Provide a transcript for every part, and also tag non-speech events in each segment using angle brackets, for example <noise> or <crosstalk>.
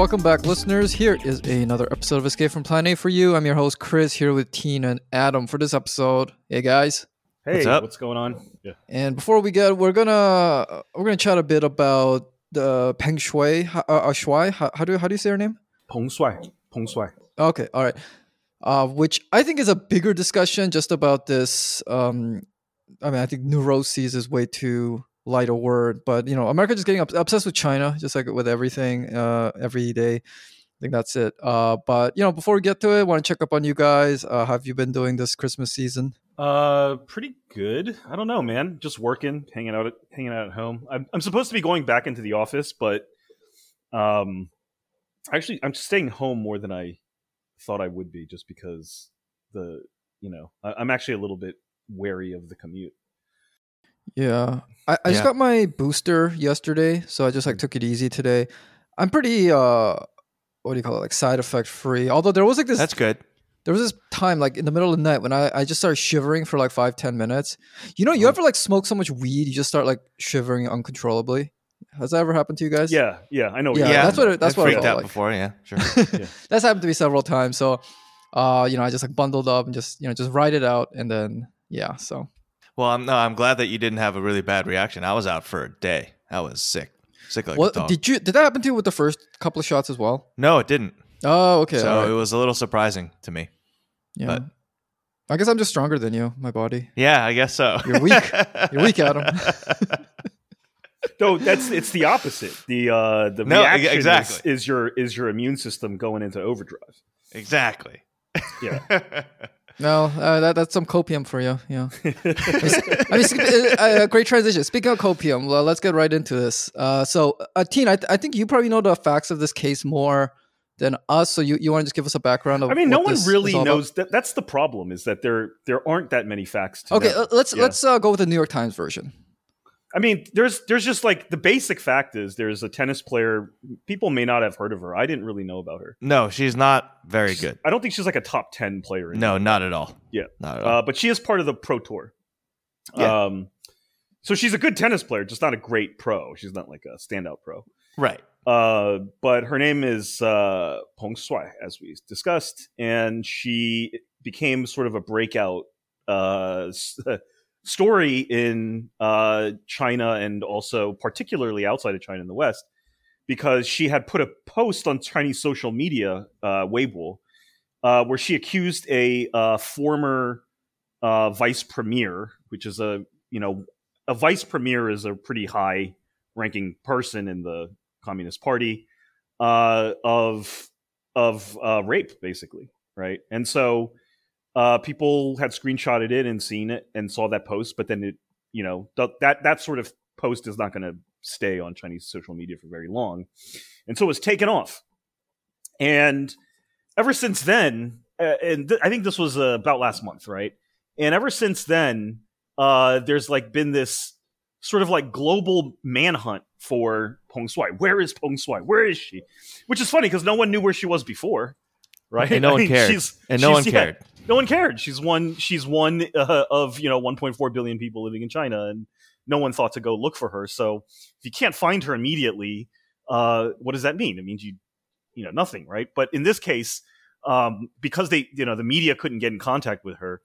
Hey, hey, welcome back, listeners. Here is another episode of Escape from Planet A for you. I'm your host, Chris, here with Tina and Adam for this episode. Hey, guys. Hey, What's up? what's going on? Yeah. And before we get, we're gonna we're gonna chat a bit about the Peng Shui, uh, uh, Shui. How, how do how do you say her name? Peng Shui. Peng Shui. Okay, all right. Uh, which I think is a bigger discussion just about this. Um, I mean, I think neuroses is way too light a word, but you know, America just getting obsessed with China, just like with everything, uh, every day. I think that's it. Uh, but you know, before we get to it, I want to check up on you guys. Uh, have you been doing this Christmas season? Uh, pretty good. I don't know, man. Just working, hanging out, at, hanging out at home. I'm, I'm supposed to be going back into the office, but um, actually, I'm staying home more than I thought I would be, just because the, you know, I, I'm actually a little bit wary of the commute. Yeah, I, I just got my booster yesterday, so I just like took it easy today. I'm pretty uh, what do you call it? Like side effect free. Although there was like this That's good. there was this time like in the middle of the night when I, I just started shivering for like five ten minutes you know you Oh. ever like smoke so much weed you just start like shivering uncontrollably has that ever happened to you guys Yeah, yeah, I know. Yeah, you're that's what it- that's I've what I freaked felt out like. before. Yeah, sure. <laughs> that's happened to me several times so uh you know i just like bundled up and just you know just write it out and then yeah so well, I'm no, I'm glad that you didn't have a really bad reaction. I was out for a day. I was sick, sick like a what dog. did you did that happen to you with the first couple of shots as well no, it didn't. oh okay so all it was a little surprising to me. yeah but- i guess i'm just stronger than you my body Yeah, I guess so. You're weak. <laughs> You're weak, Adam. <laughs> No, that's it's the opposite. The uh the No, reaction is- is, your is your immune system going into overdrive. exactly. Yeah. <laughs> No, uh, that, that's some copium for you. Yeah. I mean, uh, uh, great transition. Speaking of copium, well, let's get right into this. Uh, so, uh, Teen, I, th- I think you probably know the facts of this case more than us. So, you, you want to just give us a background of I mean, no one really is all about? knows that. That's the problem is that there there aren't that many facts. To Okay, know. uh, let's Yeah. let's uh, go with the New York Times version. I mean, there's there's just like the basic fact is there's a tennis player. People may not have heard of her. I didn't really know about her. no, she's not very good. I don't think she's like a top ten player. In No, not at all. Yeah. not at all. uh, but she is part of the pro tour. Yeah. Um, so she's a good tennis player, just not a great pro. She's not like a standout pro. right. Uh, but her name is uh, Peng Shuai, as we discussed, and she became sort of a breakout uh, story in uh, China and also particularly outside of China in the West because she had put a post on Chinese social media, uh, Weibo, uh, where she accused a uh, former uh, vice premier, which is a you know a vice premier is a pretty high ranking person in the Communist Party uh, of of uh, rape, basically, right? And so uh, people had screenshotted it and seen it and saw that post, but then it, you know, th- that that sort of post is not going to stay on Chinese social media for very long, and so it was taken off. And ever since then, uh, and th- I think this was uh, about last month, right? And ever since then, uh, there's like been this sort of like global manhunt for Peng Shuai. Where is Peng Shuai? Where is she? Which is funny because no one knew where she was before, right? And no <laughs> I one mean, cared. and no one yeah, cared. No one cared. She's one. She's one uh, of you know 1.4 billion people living in China, and no one thought to go look for her. So if you can't find her immediately, uh, what does that mean? It means you, you know, nothing, right? But in this case, um, because they, you know, the media couldn't get in contact with her,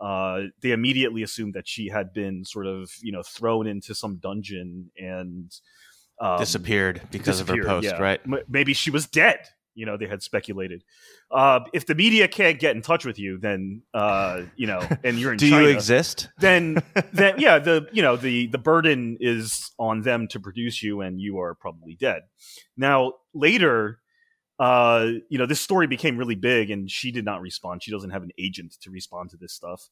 uh, they immediately assumed that she had been sort of, you know, thrown into some dungeon and um, Disappeared because of her post, yeah. right? M- maybe she was dead. You know, they had speculated. Uh, if the media can't get in touch with you, then uh, you know, <laughs> and you're in Do China, you exist? then <laughs> then yeah, the you know the the burden is on them to produce you, and you are probably dead. Now later, uh, you know, this story became really big, and she did not respond. She doesn't have an agent to respond to this stuff.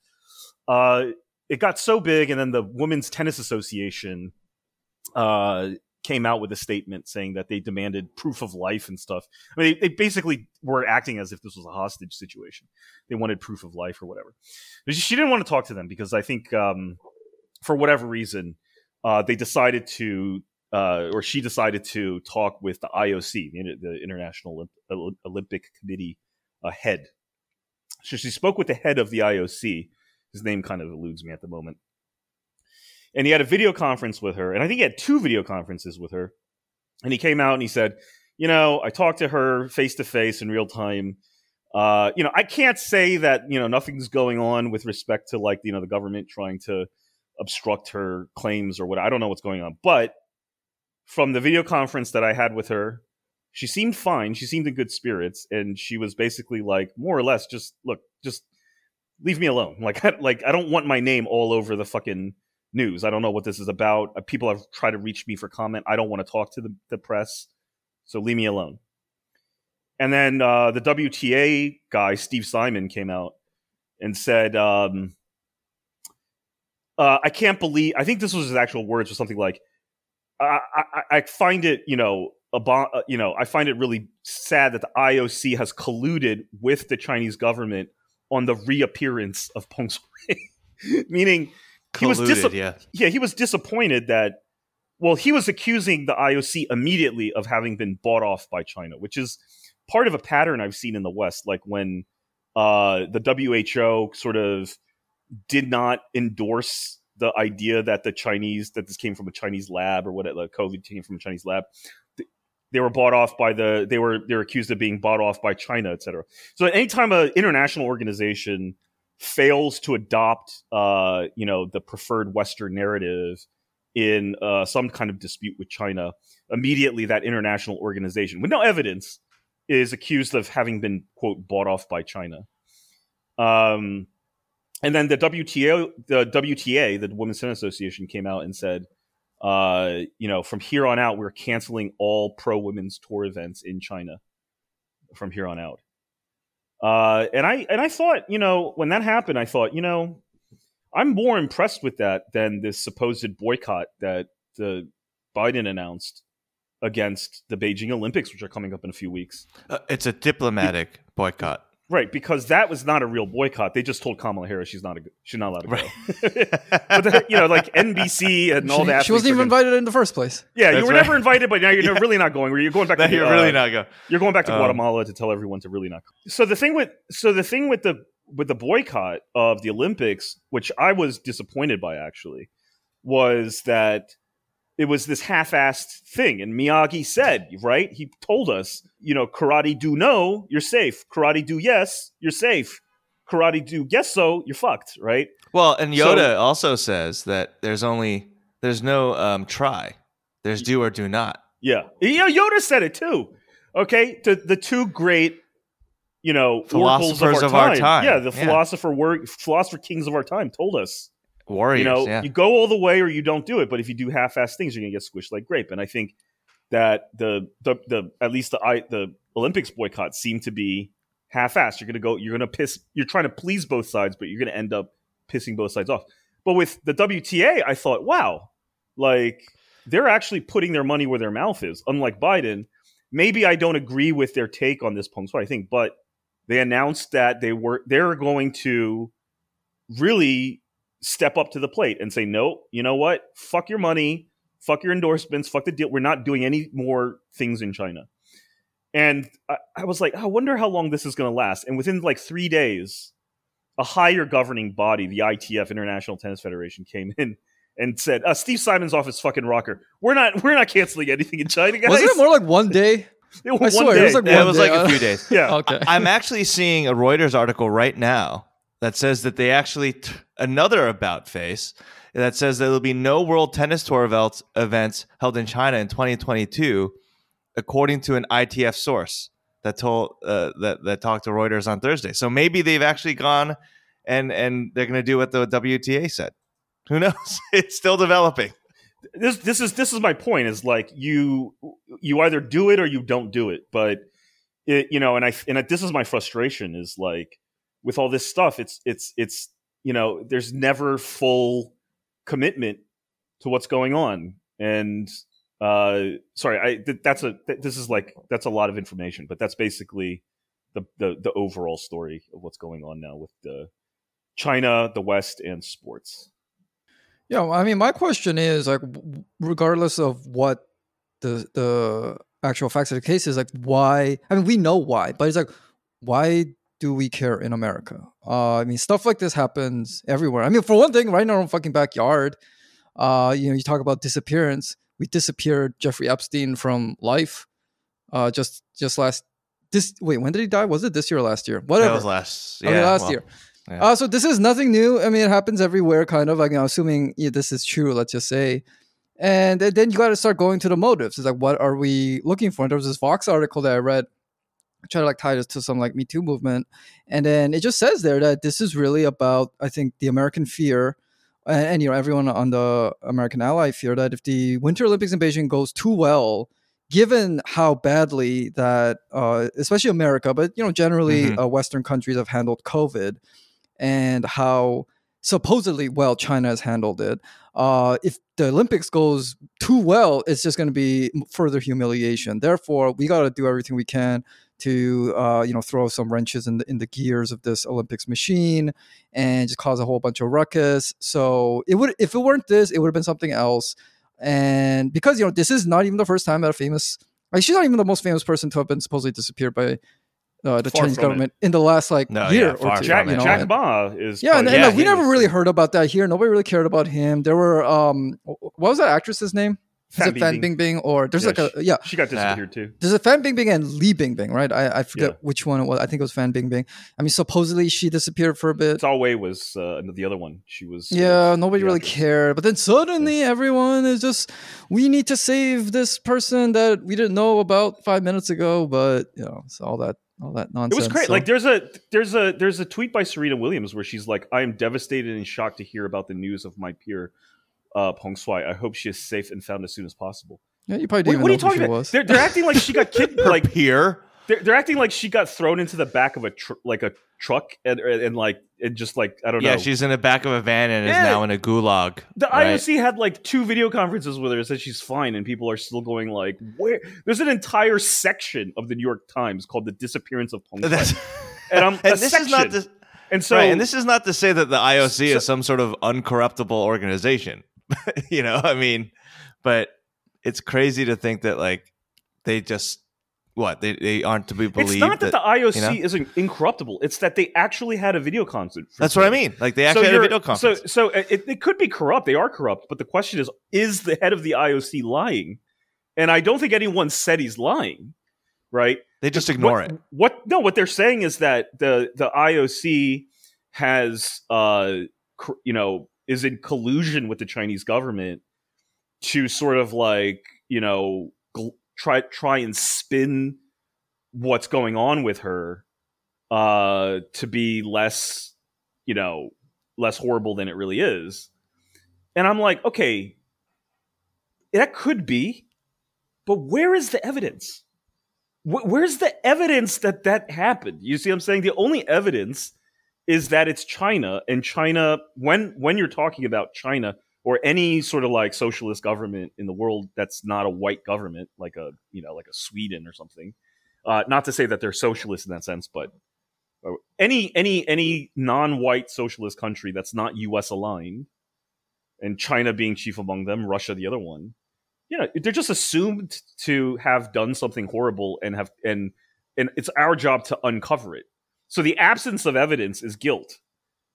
Uh, it got so big, and then the Women's Tennis Association uh, came out with a statement saying that they demanded proof of life and stuff. I mean, they, they basically were acting as if this was a hostage situation. They wanted proof of life or whatever. But she, didn't want to talk to them because I think, um, for whatever reason, uh, they decided to, uh, or she decided to talk with the IOC, the, the International Olymp- Olympic Committee uh, head. So she spoke with the head of the IOC. His name kind of eludes me at the moment and he had a video conference with her and i think he had two video conferences with her and he came out and he said you know, I talked to her face to face in real time. Uh, you know, I can't say that you know nothing's going on with respect to like you know the government trying to obstruct her claims or what. I don't know what's going on, but from the video conference that I had with her, she seemed fine. She seemed in good spirits, and she was basically like, more or less, just look, just leave me alone. Like, I, <laughs> like I don't want my name all over the fucking news. I don't know what this is about. Uh, people have tried to reach me for comment. I don't want to talk to the, the press, so leave me alone. And then uh, the WTA guy, Steve Simon, came out and said, um, uh, "I can't believe." I think this was his actual words, or something like, "I, I, I find it, you know, bo- uh, you know, I find it really sad that the IOC has colluded with the Chinese government on the reappearance of Peng Shuai." <laughs> Meaning, he was dis- yeah. yeah, he was disappointed that. Well, he was accusing the IOC immediately of having been bought off by China, which is part of a pattern I've seen in the West, like when uh, the WHO sort of did not endorse the idea that the Chinese that this came from a Chinese lab or what it, like COVID came from a Chinese lab. They were bought off by the they were they were accused of being bought off by China, et cetera. So anytime an international organization fails to adopt uh, you know the preferred Western narrative in uh, some kind of dispute with China, immediately that international organization with no evidence is accused of having been quote bought off by China. Um, and then the WTA, the WTA, the Women's Tennis Association, came out and said, uh, you know, from here on out, we're canceling all pro women's tour events in China from here on out. Uh, and I and I thought, you know, when that happened, I thought, you know, I'm more impressed with that than this supposed boycott that the Biden announced against the Beijing Olympics, which are coming up in a few weeks. Uh, it's a diplomatic boycott. Right, because that was not a real boycott. They just told Kamala Harris she's not a she's not allowed to go. Right. <laughs> but the, you know, like NBC and all that. She wasn't even invited in the first place. Yeah, That's you were right. never invited, but now you're <laughs> Yeah. really not going. You're going back to You're uh, really not go. You're going back to Um, Guatemala to tell everyone to really not. Go. So the thing with so the thing with the with the boycott of the Olympics, which I was disappointed by actually, was that it was this half-assed thing. And Miyagi said, right? He told us, you know, karate do no, you're safe. Karate do yes, you're safe. Karate do yes so, you're fucked, right? Well, and So- Yoda also says that there's only there's no um, try. There's do or do not. Yeah. Yeah, Yoda said it too. Okay? The the two great you know, Philosophers of our, of our time. time. Yeah, the Yeah. philosopher word philosopher kings of our time told us Warriors. you know, yeah. you go all the way or you don't do it. But if you do half-ass things, you're gonna get squished like grape. And I think that the the, the at least the I, the Olympics boycott seemed to be half-assed. You're gonna go. You're gonna piss. You're trying to please both sides, but you're gonna end up pissing both sides off. But with the WTA, I thought, wow, like they're actually putting their money where their mouth is. Unlike Biden, maybe I don't agree with their take on this Peng Shuai thing, but they announced that they were they're going to really step up to the plate and say, no, you know what? Fuck your money, fuck your endorsements, fuck the deal. We're not doing any more things in China. And I, I was like, I wonder how long this is going to last. And within like three days, a higher governing body, the ITF, International Tennis Federation, came in and said, uh, "Steve Simon's off his fucking rocker. We're not, we're not canceling anything in China, guys." Wasn't it more like one day? <laughs> It was I one swear, it was like Yeah, it was day. like a few days. <laughs> yeah, <laughs> Okay. I'm actually seeing a Reuters article right now that says that they actually t- another about face that says that there'll be no World Tennis Tour events, events held in China in 2022, according to an ITF source that told uh, that that talked to Reuters on Thursday. So maybe they've actually gone and and they're going to do what the WTA said. Who knows? <laughs> it's still developing. this this is this is my point is like you you either do it or you don't do it but it you know and i and this is my frustration is like with all this stuff it's it's it's you know there's never full commitment to what's going on and uh sorry i th- that's a th- this is like that's a lot of information but that's basically the the the overall story of what's going on now with the china the west and sports Yeah, I mean, my question is like, regardless of what the the actual facts of the case is, like, why? I mean, we know why, but it's like, why do we care in America? Uh, I mean, stuff like this happens everywhere. I mean, for one thing, right in our own fucking backyard, uh, you know, you talk about disappearance. We disappeared Jeffrey Epstein from life. uh, just just last this wait when did he die? Was it this year or last year? Whatever. That was last. Okay, Yeah, last well, year. yeah. Uh, so this is nothing new. I mean, it happens everywhere, kind of. Like, I'm assuming yeah, this is true. Let's just say, and then you got to start going to the motives. It's like, what are we looking for? And there was this Vox article that I read, try to like tie this to some like Me Too movement, and then it just says there that this is really about, I think, the American fear. And, and you know everyone on the American ally fear that if the Winter Olympics in Beijing goes too well, given how badly that uh, especially America, but you know generally Mhm. uh, Western countries have handled COVID, and how supposedly well China has handled it. Uh, if the Olympics goes too well, it's just going to be further humiliation. Therefore, we got to do everything we can to uh, you know throw some wrenches in the in the gears of this Olympics machine and just cause a whole bunch of ruckus. So it would if it weren't this, it would have been something else. And because you know this is not even the first time that a famous like she's not even the most famous person to have been supposedly disappeared by uh, the Far Chinese from it. government in the last like No, year yeah, or two. Jack, you know, Jack Ma is yeah, and, probably and, Yeah, like, we never really heard about that here. Nobody really cared about him. There were um, what was that actress's name? Is Fan it Fan Bingbing. Bingbing or there's Yeah, like a yeah, She got disappeared too. there's a Fan Bingbing and Li Bingbing, right? I, I forget Yeah. which one it was. I think it was Fan Bingbing. I mean, supposedly she disappeared for a bit. Zhao Wei was uh, the other one. She was. Yeah, of nobody really actress. cared. But then suddenly everyone is just, we need to save this person that we didn't know about five minutes ago. But you know, it's all that, all that nonsense. It was great. So- Like there's a there's a there's a tweet by Serena Williams where she's like, "I am devastated and shocked to hear about the news of my peer, uh, Peng Shuai. I hope she is safe and found as soon as possible." yeah, you probably What, didn't what are you even know who talking about? They're, they're acting like she got kid <laughs> Her like peer. they're, they're acting like she got thrown into the back of a tr- like a truck and and like and just like I don't Yeah, know. Yeah, she's in the back of a van and Yeah. is now in a gulag. The right? IOC had like two video conferences with her, said she's fine, and people are still going like, "Where?" There's an entire section of the New York Times called "The Disappearance of Peng <laughs> That's, and I'm <laughs> and a this is not section. to, and so right, and this is not to say that the IOC So- is some sort of uncorruptible organization. <laughs> you know, I mean, but it's crazy to think that like they just what they, they aren't to be believed. it's not that, the IOC you know? isn't incorruptible; it's that they actually had a video conference. that's what I mean. Like they actually had a video conference. So, so it, it could be corrupt. They are corrupt, but the question is: Is the head of the IOC lying? And I don't think anyone said he's lying, right? they just ignore what, it. What? No, what they're saying is that the the IOC has, uh, cr- you know, is in collusion with the Chinese government to sort of like, you know, gl- try try and spin what's going on with her uh to be less you know less horrible than it really is. And i'm like okay that could be but where is the evidence? Where's the evidence that that happened? You see i'm saying? The only evidence is that it's china and china when when you're talking about china or any sort of like socialist government in the world that's not a white government like a you know like a sweden or something uh, not to say that they're socialist in that sense but uh, any any any non-white socialist country that's not us aligned and china being chief among them russia the other one you know they're just assumed to have done something horrible and have and and it's our job to uncover it so the absence of evidence is guilt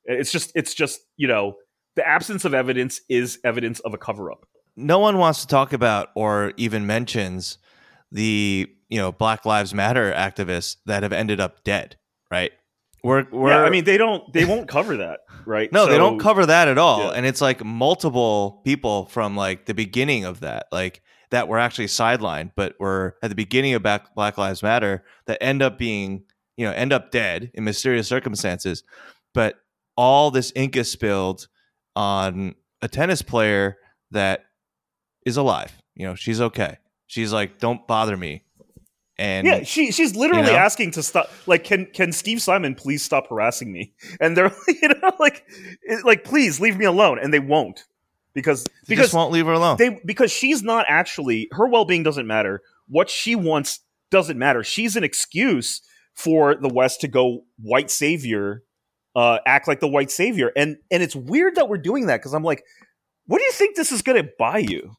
it's just it's just you know the absence of evidence is evidence of a cover-up no one wants to talk about or even mentions the you know Black Lives Matter activists that have ended up dead. Right? We're we're yeah i mean they don't they won't cover that right <laughs> no, they don't cover that at all, Yeah. and it's like multiple people from like the beginning of that, like that were actually sidelined, but were at the beginning of Black Black Lives Matter that end up being you know end up dead in mysterious circumstances, but all this ink is spilled on a tennis player that is alive. You know, she's okay. She's like, don't bother me. And yeah, she she's literally you know? asking to stop. Like, can can Steve Simon please stop harassing me? And they're <laughs> you know like like please leave me alone, and they won't because they because just won't leave her alone. they because she's not actually her well being doesn't matter. What she wants doesn't matter. She's an excuse for the West to go white savior, uh, act like the white savior, and and it's weird that we're doing that because I'm like, what do you think this is going to buy you?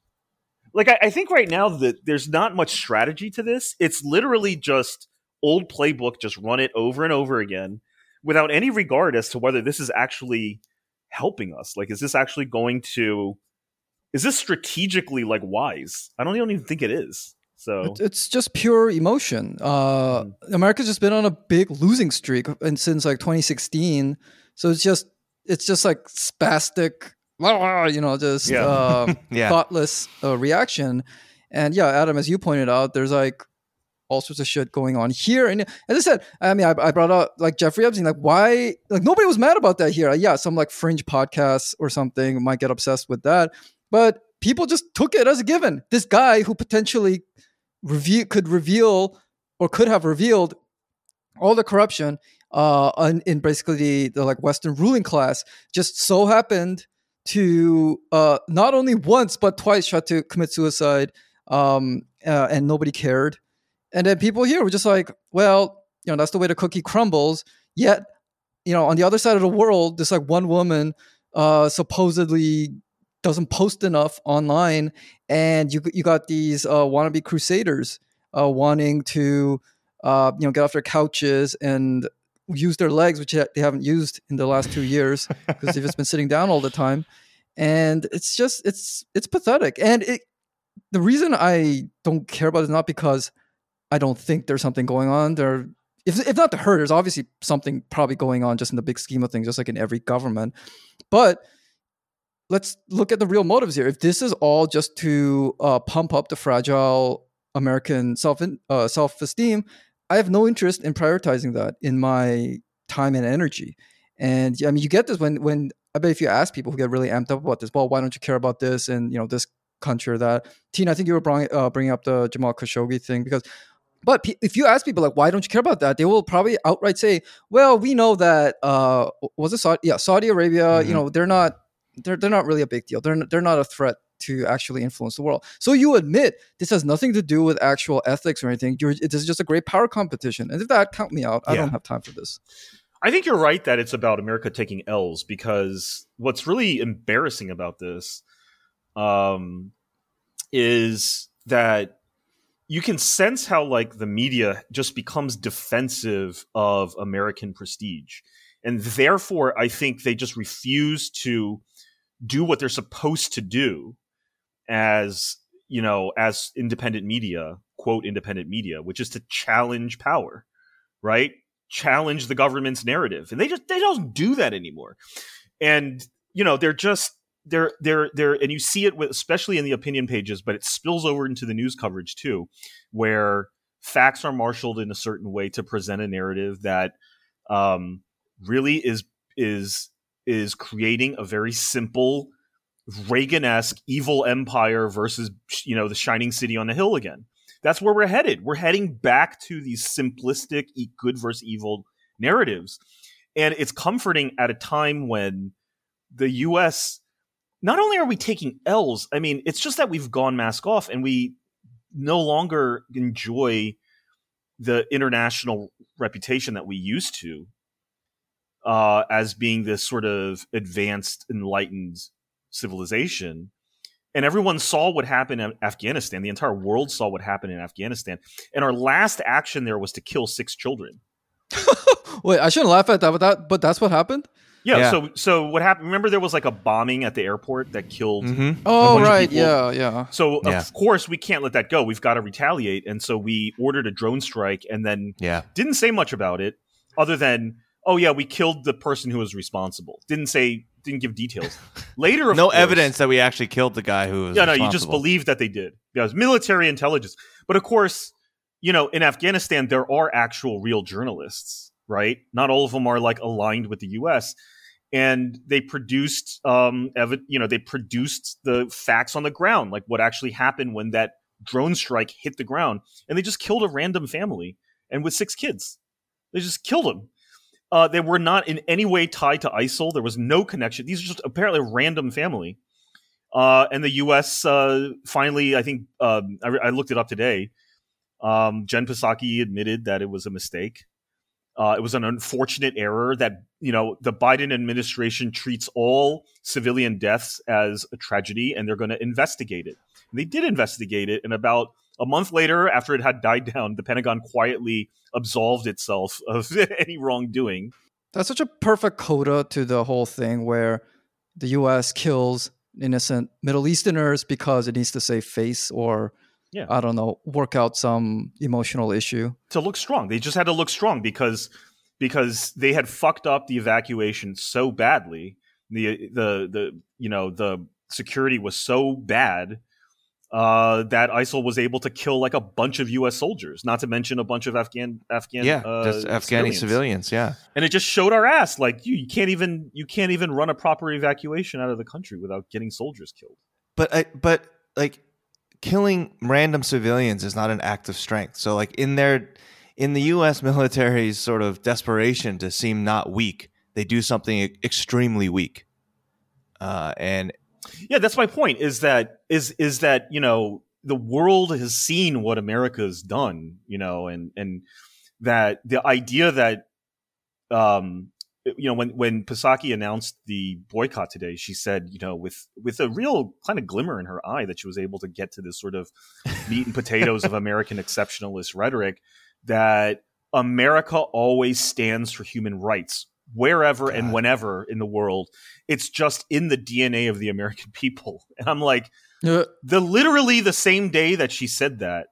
Like I, I think right now that there's not much strategy to this. It's literally just old playbook, just run it over and over again without any regard as to whether this is actually helping us. Like, is this actually going to is this strategically like wise? I don't even think it is. So It's- It's just pure emotion. Uh, America's just been on a big losing streak and since like 2016. So it's just it's just like spastic, <laughs> you know, just Yeah. um, <laughs> Yeah. thoughtless uh, reaction. And yeah, Adam, as you pointed out, there's like all sorts of shit going on here. And as I said, I mean, I, I brought up like Jeffrey Epstein, like why, like nobody was mad about that here. yeah, some like fringe podcasts or something might get obsessed with that, but people just took it as a given. This guy who potentially review could reveal or could have revealed all the corruption uh, in, basically the, the like Western ruling class just so happened to uh, not only once but twice try to commit suicide, um, uh, and nobody cared. And then people here were just like, well, you know, that's the way the cookie crumbles. Yet, you know, on the other side of the world, this like one woman uh, supposedly doesn't post enough online, and you you got these uh, wannabe crusaders uh, wanting to uh, you know get off their couches and use their legs, which they haven't used in the last two years <laughs> because they've just been sitting down all the time, and it's just it's it's pathetic. And it the reason I don't care about it is not because I don't think there's something going on. There, if if not to hurt, there's obviously something probably going on just in the big scheme of things, just like in every government. But let's look at the real motives here. If this is all just to uh, pump up the fragile American self uh, self esteem, I have no interest in prioritizing that in my time and energy. And I mean, you get this when when I bet if you ask people who get really amped up about this, well, why don't you care about this and you know this country or that? Tina, I think you were bring, uh, bringing up the Jamal Khashoggi thing because. But if you ask people like, why don't you care about that? They will probably outright say, well, we know that uh, was it Saudi? Yeah, Saudi Arabia. You Mhm. know, they're not they're they're not really a big deal. They're they're not a threat to actually influence the world. So you admit this has nothing to do with actual ethics or anything. You're, this is just a great power competition. And if that count me out, I Yeah. don't have time for this. I think you're right that it's about America taking L's because what's really embarrassing about this um, is that you can sense how like the media just becomes defensive of American prestige. And therefore, I think they just refuse to do what they're supposed to do as, you know, as independent media, quote, independent media, which is to challenge power, right? Challenge the government's narrative. And they just, they don't do that anymore. And, you know, they're just, they're, they're, they're, and you see it with, especially in the opinion pages, but it spills over into the news coverage too, where facts are marshaled in a certain way to present a narrative that, um, really is is is creating a very simple Reagan-esque evil empire versus you know the shining city on the hill again. That's where we're headed. We're heading back to these simplistic good versus evil narratives. And it's comforting at a time when the US not only are we taking L's, I mean, it's just that we've gone mask off and we no longer enjoy the international reputation that we used to uh, as being this sort of advanced, enlightened civilization. And everyone saw what happened in Afghanistan. The entire world saw what happened in Afghanistan. And our last action there was to kill six children. <laughs> Wait, I shouldn't laugh at that, but that but that's what happened. Yeah, Yeah. So, so what happened? Remember, there was like a bombing at the airport that killed Mm-hmm. Oh bunch of right, yeah, yeah. So Yeah. of course we can't let that go. We've got to retaliate, and so we ordered a drone strike, and then Yeah. didn't say much about it, other than oh yeah, we killed the person who was responsible. Didn't say, didn't give details. <laughs> Later, of No course- evidence that we actually killed the guy who was. Yeah, no, you just believe that they did. Yeah, it was military intelligence. But of course, you know, in Afghanistan there are actual real journalists, right? Not all of them are like aligned with the U.S. And they produced, um, evi- you know, they produced the facts on the ground, like what actually happened when that drone strike hit the ground, and they just killed a random family and with six kids, they just killed them. Uh, they were not in any way tied to ISIL. There was no connection. These are just apparently a random family. Uh, and the U.S. Uh, finally, I think um, I, I looked it up today. Um, Jen Psaki admitted that it was a mistake. Uh, it was an unfortunate error that you know the Biden administration treats all civilian deaths as a tragedy, and they're going to investigate it. And they did investigate it, and about a month later, after it had died down, the Pentagon quietly absolved itself of <laughs> any wrongdoing. That's such a perfect coda to the whole thing where the US kills innocent Middle Easterners because it needs to save face or Yeah. I don't know, work out some emotional issue. to look strong. They just had to look strong because because they had fucked up the evacuation so badly. The the the you know the security was so bad uh, that ISIL was able to kill like a bunch of U.S. soldiers, not to mention a bunch of Afghan Afghan yeah, uh, Afghani civilians. civilians. Yeah, and it just showed our ass. Like you, you can't even you can't even run a proper evacuation out of the country without getting soldiers killed. but I, but like killing random civilians is not an act of strength. So like in their in the U.S. <laughs> military's sort of desperation to seem not weak, they do something extremely weak. Uh, and Yeah, that's my point. Is that is is that you know the world has seen what America's done, you know, and and that the idea that um you know when when Psaki announced the boycott today, she said you know with with a real kind of glimmer in her eye that she was able to get to this sort of meat and potatoes of American exceptionalist rhetoric that America always stands for human rights wherever and whenever in the world. It's just in the DNA of the American <laughs> people. And I'm like, Yeah, the literally the same day that she said that,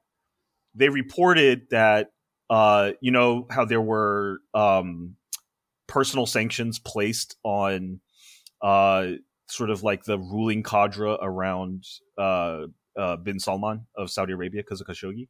they reported that uh, you know how there were um, personal sanctions placed on uh, sort of like the ruling cadre around uh, uh, bin Salman of Saudi Arabia because of Khashoggi.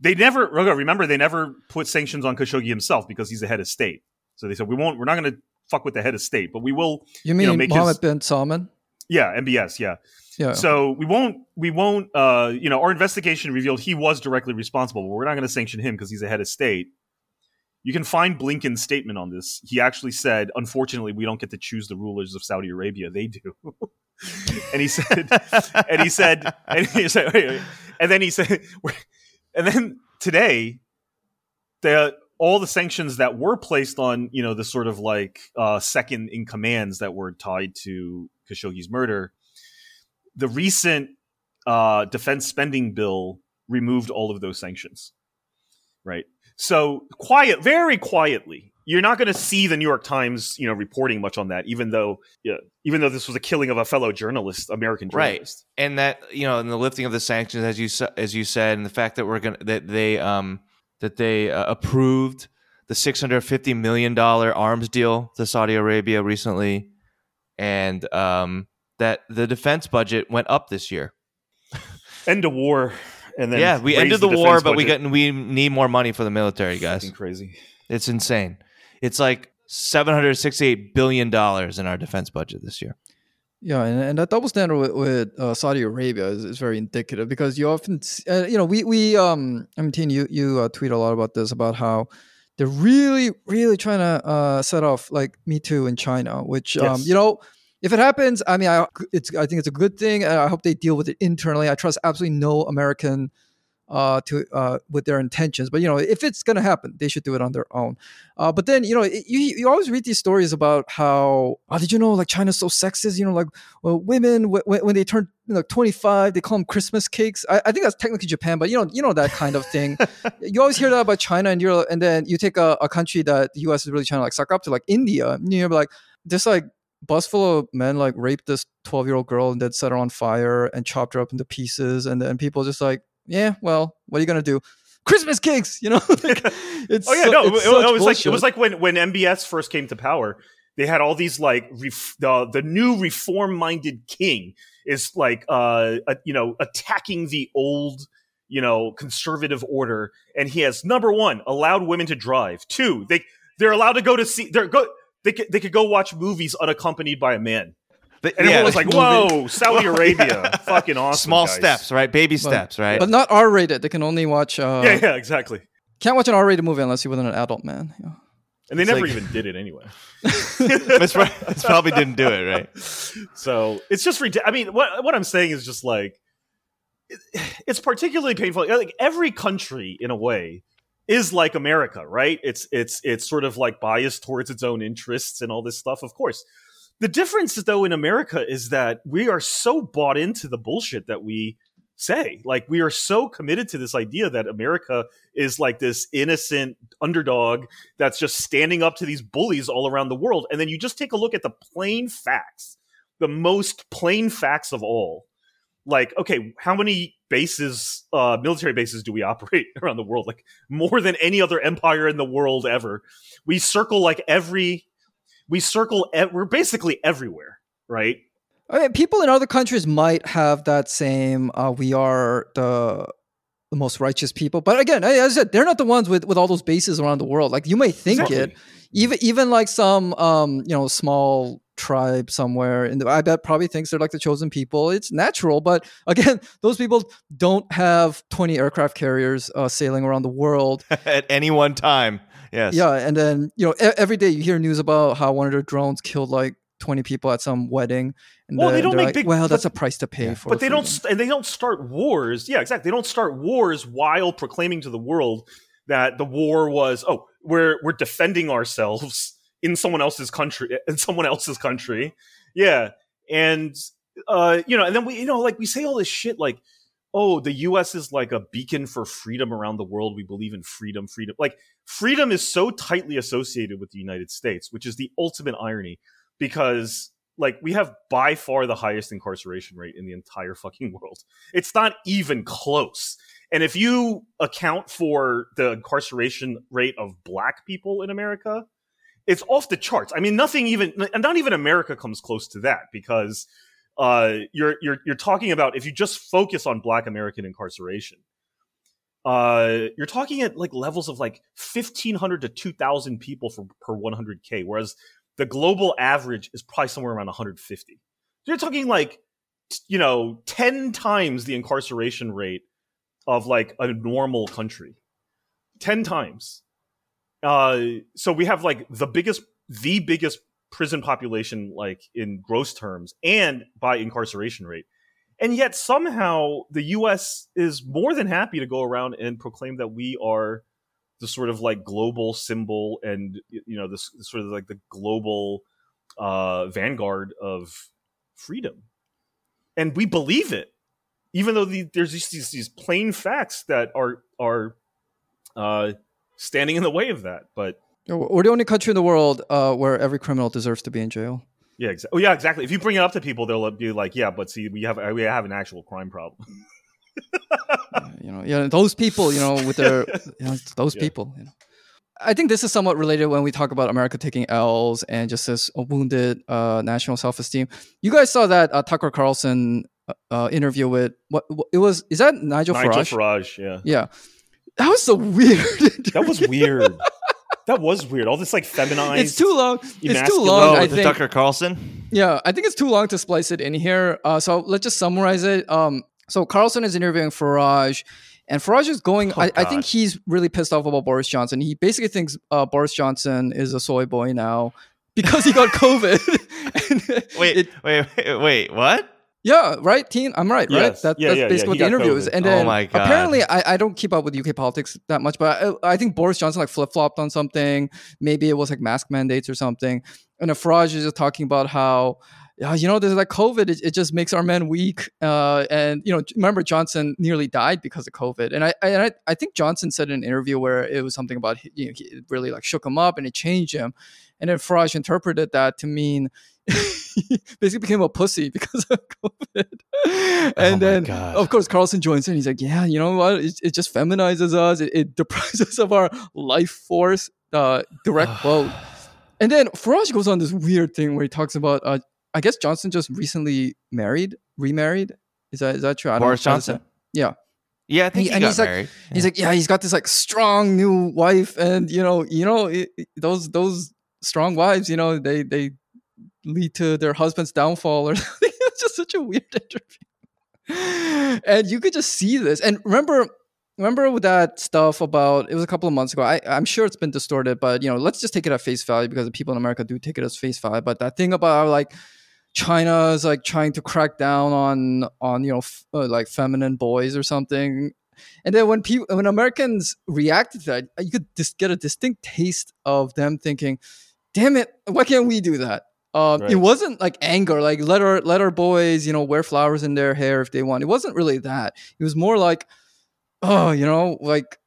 They never remember they never put sanctions on Khashoggi himself because he's the head of state. So they said we won't. We're not going to fuck with the head of state, but we will. you mean know, make Mohammed his- bin Salman? Yeah, MBS. Yeah. Yeah. So we won't. We won't. Uh, you know, our investigation revealed he was directly responsible, but we're not going to sanction him because he's the head of state. You can find Blinken's statement on this. He actually said, "Unfortunately, we don't get to choose the rulers of Saudi Arabia; they do." <laughs> and he said, and he said, and he said, <laughs> and then he said, <laughs> and then today, the all the sanctions that were placed on, you know, the sort of like uh, second in commands that were tied to Khashoggi's murder, the recent uh, defense spending bill removed all of those sanctions. Right. So quiet, very quietly, you're not going to see the New York Times, you know, reporting much on that, even though, yeah, even though this was a killing of a fellow journalist, American journalist, Right. and that you know, and the lifting of the sanctions, as you as you said, and the fact that we're gonna that they um that they uh, approved the six hundred fifty million dollar arms deal to Saudi Arabia recently, and um that the defense budget went up this year. End of war, and then yeah, we ended the, war, defense but we budget. got we need more money for the military, guys. Fucking crazy. It's insane. It's like seven hundred sixty-eight billion dollars in our defense budget this year. Yeah, and, and that double standard with, with uh, Saudi Arabia is, is very indicative because you often, uh, you know, we we um, I mean, Teen, you you uh, tweet a lot about this about how they're really really trying to uh, set off like Me Too in China, which um, you know, if it happens, I mean, I it's I think it's a good thing, and I hope they deal with it internally. I trust absolutely no American uh, to uh, with their intentions. But you know, if it's going to happen, they should do it on their own. Uh, but then you know, it, you you always read these stories about how oh, did you know like China's so sexist? You know, like well, women w- when, when they turn you know, 25, they call them Christmas cakes. I, I think that's technically Japan, but you know, you know that kind of thing. <laughs> you always hear that about China, and you're and then you take a, a country that the U.S. is really trying to like suck up to, like India. And you're like, this like bus full of men like raped this 12 year old girl and then set her on fire and chopped her up into pieces, and then people just like, yeah, well, what are you gonna do? Christmas cakes, you know? <laughs> Like, <laughs> it's Oh yeah, so- no, it, it's it was like it was like when when MBS first came to power. They had all these like ref, the the new reform minded king is like uh, uh you know attacking the old you know conservative order, and he has number one allowed women to drive. Two, they they're allowed to go to see they're go they could, they could go watch movies unaccompanied by a man. But, And everyone was like, movie. "Whoa, Saudi Arabia, <laughs> fucking awesome!" small guys." steps, right? Baby But- steps, right? but not R rated. They can only watch. Uh, Yeah, yeah, exactly. Can't watch an R rated movie unless you're with an adult man. Yeah. And they It's never like- even did it anyway. <laughs> That's right. That's probably didn't do it, right? So it's just ridiculous. I mean, what what I'm saying is just like it, it's particularly painful. Like every country, in a way, is like America, right? It's it's it's sort of like biased towards its own interests and all this stuff. Of course, the difference though in America is that we are so bought into the bullshit that we say. Like we are so committed to this idea that America is like this innocent underdog that's just standing up to these bullies all around the world. And then you just take a look at the plain facts, the most plain facts of all. Like, okay, how many bases, uh, military bases, do we operate <laughs> around the world? Like more than any other empire in the world ever. We circle like every, we circle. We're basically everywhere, right? I mean, people in other countries might have that same uh, we are the the most righteous people but again as i said they're not the ones with, with all those bases around the world like you may think Exactly. it even even like some um you know small tribe somewhere and i bet probably thinks they're like the chosen people it's natural but <laughs> again those people don't have 20 aircraft carriers uh, sailing around the world <laughs> At any one time. Yes. yeah and then you know e- every day you hear news about how one of their drones killed like 20 people at some wedding and Well, they don't make like, big- well that's but- a price to pay for but they don't and they don't start wars yeah exactly they don't start wars while proclaiming to the world that the war was oh we're we're defending ourselves <laughs> in someone else's country in someone else's country. Yeah and uh you know and then we you know like we say all this shit like oh the us is like a beacon for freedom around the world we believe in freedom freedom like freedom is so tightly associated with the united states which is the ultimate irony because like we have by far the highest incarceration rate in the entire <laughs> fucking world. It's not even close. And if you account for the incarceration rate of black people in America, it's off the charts. I mean, nothing even and not even America comes close to that because uh, you're you're you're talking about if you just focus on black American incarceration, uh, you're talking at like levels of like 1500 to 2000 people for, per 100k whereas the global average is probably somewhere around 150 you're talking like you know 10 times the incarceration rate of like a normal country. 10 times. Uh so we have like the biggest the biggest prison population like in gross terms and by incarceration rate. And yet somehow the US is more than happy to go around and proclaim that we are the sort of like global symbol and you know this this sort of like the global uh vanguard of freedom. And we believe it even though the, there's just these, these plain facts that are are uh standing in the way of that. But We're the only country in the world uh, where every criminal deserves to be in jail. yeah exactly oh yeah exactly if you bring it up to people they'll be like yeah but see we have we have an actual crime problem <laughs> you know, yeah, those people, you know, with their, you know, those Yeah. people. You know. I think this is somewhat related when we talk about America taking L's and just this wounded uh, national self-esteem. You guys saw that uh, Tucker Carlson uh, uh, interview with what, what it was? Is that Nigel, Farage? Nigel Farage? Farage yeah Yeah, that was so <laughs> weird. that was weird that was weird all this like feminized it's too long. It's too long. Oh, I with the think. Tucker Carlson. Yeah, I think it's too long to splice it in here. Uh, so let's just summarize it. Um, so Carlson is interviewing Farage, and Farage is going. Oh, I, I think he's really pissed off about Boris Johnson. He basically thinks uh, Boris Johnson is a soy boy now because he got <laughs> COVID. <laughs> Wait, it- wait, wait, wait. What? Yeah, right, Teen. I'm right, right. That, Yeah, that's yeah, basically yeah. what the got interview is. COVID. And Oh then my God. apparently, I, I don't keep up with UK politics that much, but I, I think Boris Johnson like flip flopped on something. Maybe it was like mask mandates or something. And then Farage is just talking about how yeah, you know, there's like COVID. It, it just makes our men weak. Uh, and you know, remember Johnson nearly died because of COVID. And I, I, and I, I think Johnson said in an interview where it was something about you know, he it really like shook him up and it changed him. And then Farage interpreted that to mean he <laughs> basically became a pussy <laughs> because of COVID. And my then, God. of course, Carlson joins in. He's like, "Yeah, you know what? It, it just feminizes us. It, it <laughs> deprives us of our life force." Uh, direct quote. And then Farage goes on this weird thing where he talks about, uh, I guess Johnson just recently married, remarried. Is that is that true? I don't Boris know how to Johnson? Yeah. Yeah, I think He- he, and got he's like- married. He's like, yeah, he's got this like strong new wife, and you know, you know, it- those those strong wives, you know, they they lead to their husband's downfall or <laughs> something. it's just such a weird <laughs> interview, and you could just see this. And remember, remember that stuff about it was a couple of months ago. I I'm sure it's been distorted, but you know, let's just take it at face value because the people in America do take it as face value. But that thing about like. China is like trying to crack down on on you know f- uh, like feminine boys or something, and then when people, when Americans reacted to that, you could just get a distinct taste of them thinking, "Damn it, why can't we do that?" Um, It wasn't like anger, like let our let our boys, you know, wear flowers in their hair if they want. It wasn't really that. It was more like, oh, you know, like,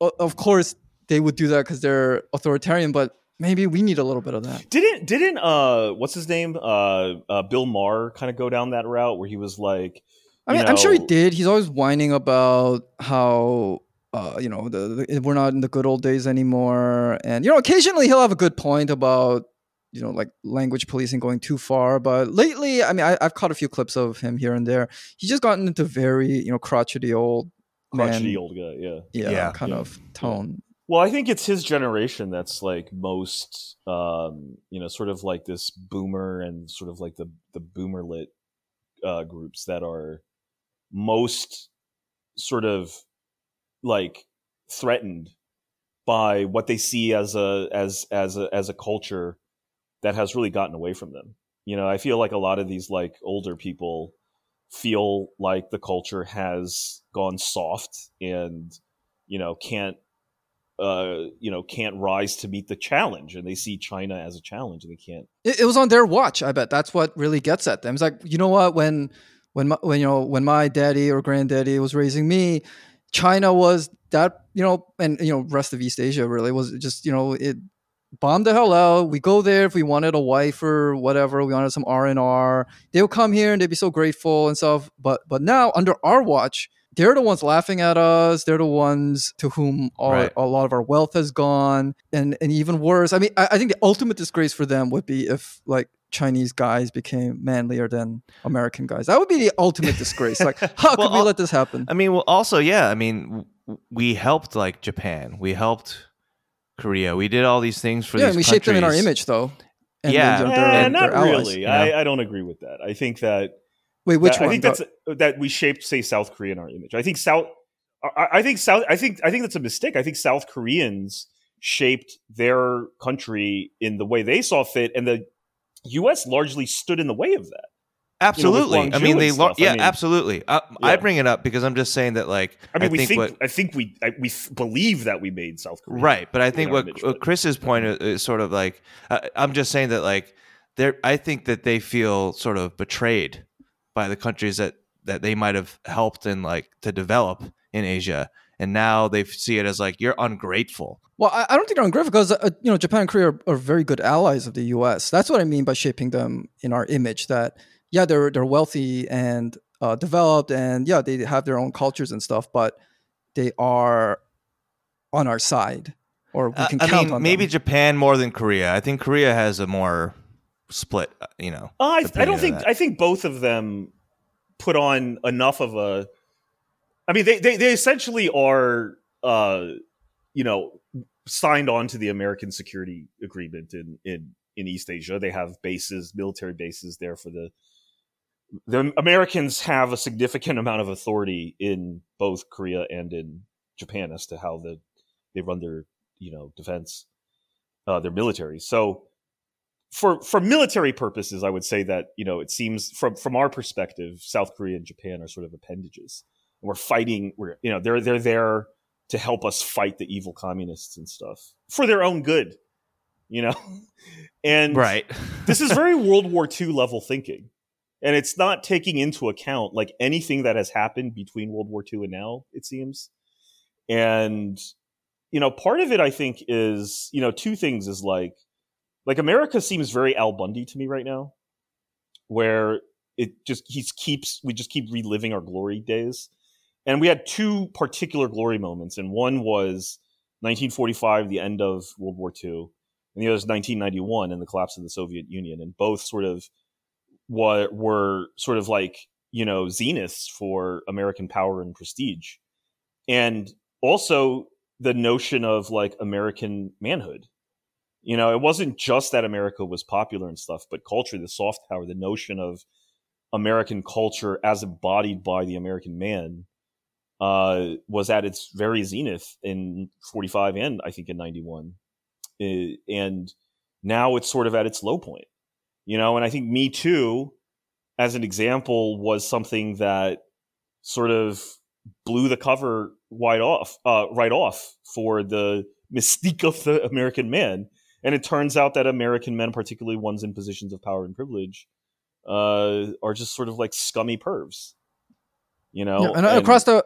of course they would do that because they're authoritarian, but maybe we need a little bit of that. Didn't didn't uh what's his name uh, uh Bill Maher kind of go down that route where he was like I mean, you I'm sure he did. He's always whining about how uh, you know the, the we're not in the good old days anymore, and you know occasionally he'll have a good point about you know like language policing going too far. But lately, I mean, I, I've caught a few clips of him here and there. He's just gotten into very you know crotchety old crotchety man, old guy. Yeah. yeah, Yeah. kind Yeah. of tone. Well, I think it's his generation that's like most, um, you know, sort of like this boomer and sort of like the the boomer lit uh, groups that are most sort of like threatened by what they see as a as as a as a culture that has really gotten away from them. You know, I feel like a lot of these like older people feel like the culture has gone soft and you know can't uh, you know, can't rise to meet the challenge, and they see China as a challenge, and they can't. It, it was on their watch. I bet that's what really gets at them. It's like you know what when when my, when you know when my daddy or granddaddy was raising me, China was that you know, and you know, rest of East Asia really was just you know it bombed the hell out. We go there if we wanted a wife or whatever. We wanted some R and R. They'll come here and they'd be so grateful and stuff. But but now under our watch. They're the ones laughing at us. They're the ones to whom all, Right. a lot of our wealth has gone, and and even worse. I mean, I, I think the ultimate disgrace for them would be if like Chinese guys became manlier than American guys. That would be the ultimate disgrace. Like, <laughs> how Well, could we al- let this happen? I mean, well, also, yeah. I mean, w- we helped like Japan. We helped Korea. We did all these things for yeah, these and we shaped them in our image, though. And Yeah. they're, Eh, they're, not they're allies. really. you know? I, I don't agree with that. I think that Wait, which that- one? I think Go- that's that we shaped, say, South Korea in our image. I think South. I, I think South. I think I think that's a mistake. I think South Koreans shaped their country in the way they saw fit, and the U.S. largely stood in the way of that. Absolutely. I mean, they. Lo- stuff. I yeah, mean- absolutely. I, I bring it up because I'm just saying that, like, I mean, we think, what I think we I, we f- believe that we made South Korea right, but I think what, image, what Chris's point is, is sort of like uh, I'm just saying that, like, they're. I think that they feel sort of betrayed by the countries that that they might have helped and like to develop in Asia, and now they see it as like you're ungrateful. well, I, I don't think they're ungrateful because uh, you know Japan and Korea are, are very good allies of the U.S. That's what I mean by shaping them in our image. That yeah, they're they're wealthy and uh, developed, and yeah, they have their own cultures and stuff, but they are on our side, or we Uh, can I count mean, on maybe them. Japan more than Korea. I think Korea has a more split. uh, You know, Uh, I, I don't think that. I think both of them put on enough of a. I mean, they they, they essentially are, uh, you know, signed on to the American security agreement in in in East Asia. They have bases, military bases there for the. The Americans have a significant amount of authority in both Korea and in Japan as to how the they run their you know defense, uh, their military. So for for military purposes, I would say that you know it seems from from our perspective, South Korea and Japan are sort of appendages. We're fighting. We're you know they're they're there to help us fight the evil communists and stuff for their own good, you know. <laughs> And right. this is very World War II level thinking, and it's not taking into account like anything that has happened between World War II and now. It seems, and you know, part of it I think is you know two things is like like America seems very Al Bundy to me right now, where it just he keeps we just keep reliving our glory days, and we had two particular glory moments, and one was 1945, the end of World War II, and the other is 1991 and the collapse of the Soviet Union, and both sort of were were sort of like you know zeniths for American power and prestige, and also the notion of like American manhood. You know, it wasn't just that America was popular and stuff, but culture, the soft power, the notion of American culture as embodied by the American man uh, was at its very zenith in 45 and I think in 91. Uh, and now it's sort of at its low point, you know, and I think Me Too, as an example, was something that sort of blew the cover wide off, uh, right off for the mystique of the American man. And it turns out that American men, particularly ones in positions of power and privilege, uh, are just sort of like scummy pervs, you know. Yeah, and, across the,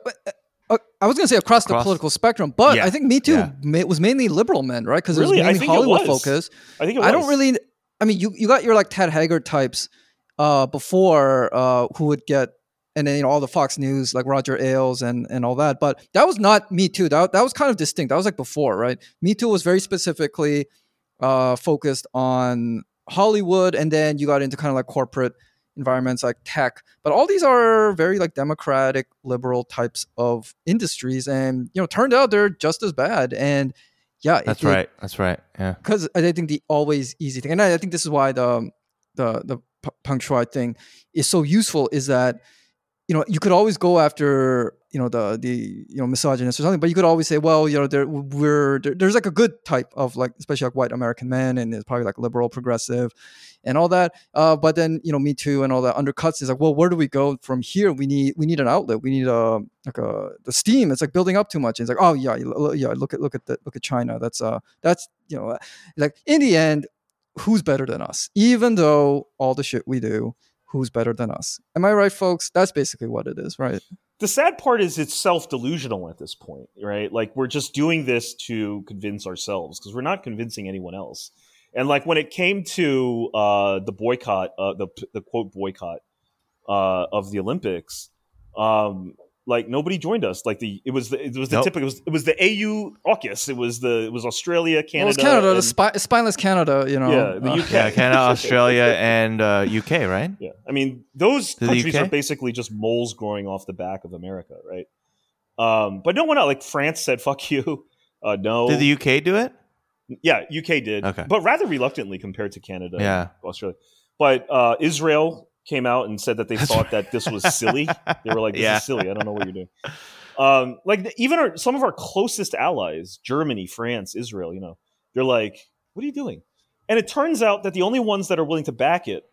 uh, I was going to say across, the political spectrum, but Yeah, I think Me Too yeah. ma- was mainly liberal men, right? Because Really? it was mainly think it Hollywood was. focus. I think it I don't really. I mean, you you got your like Ted Haggard types uh, before uh, who would get and then you know all the Fox News like Roger Ailes and and all that. But that was not Me Too. That that was kind of distinct. That was like before, right? Me Too was very specifically uh, focused on Hollywood, and then you got into kind of like corporate environments like tech. But all these are very like democratic, liberal types of industries, and you know, turned out they're just as bad. And yeah, That's it- it- right. That's right. Yeah. because I think the always easy thing, and I, I think this is why the the the P- Peng thing is so useful, is that you know you could always go after you know the the you know misogynist or something, but you could always say, well, you know, there we're there, there's like a good type of like especially like white American men, and it's probably like liberal, progressive, and all that. Uh, but then you know, Me Too and all that undercuts is like, well, where do we go from here? We need we need an outlet. We need a like a the steam. It's like building up too much. It's like, oh yeah, yeah. Look at look at the look at China. That's uh that's you know like in the end, who's better than us? Even though all the shit we do, who's better than us? Am I right, folks? That's basically what it is, right? the sad part is it's self delusional at this point, right? Like we're just doing this to convince ourselves because we're not convincing anyone else. And like when it came to uh, the boycott, uh, the the quote boycott uh, of the Olympics, um, like nobody joined us. Like the it was the it was the Nope. typical it was, it was the AU AUKUS. It was the it was Australia, Canada, well, it's Canada, the and- spi- spineless Canada. You know, Yeah, the UK. Yeah. Canada, <laughs> Australia, and uh, UK, right? Yeah, I mean those To countries are basically just moles growing off the back of America, right? Um, but no one else, like France said, "Fuck you." Uh, no, Did the UK do it? yeah, UK did, Okay. but rather reluctantly compared to Canada, Yeah. Australia. But uh, Israel came out and said that they thought that this was silly. They were like, "This Yeah. is silly. I don't know what you're doing." Um, like even our, some of our closest allies, Germany, France, Israel, you know, they're like, "What are you doing?" And it turns out that the only ones that are willing to back it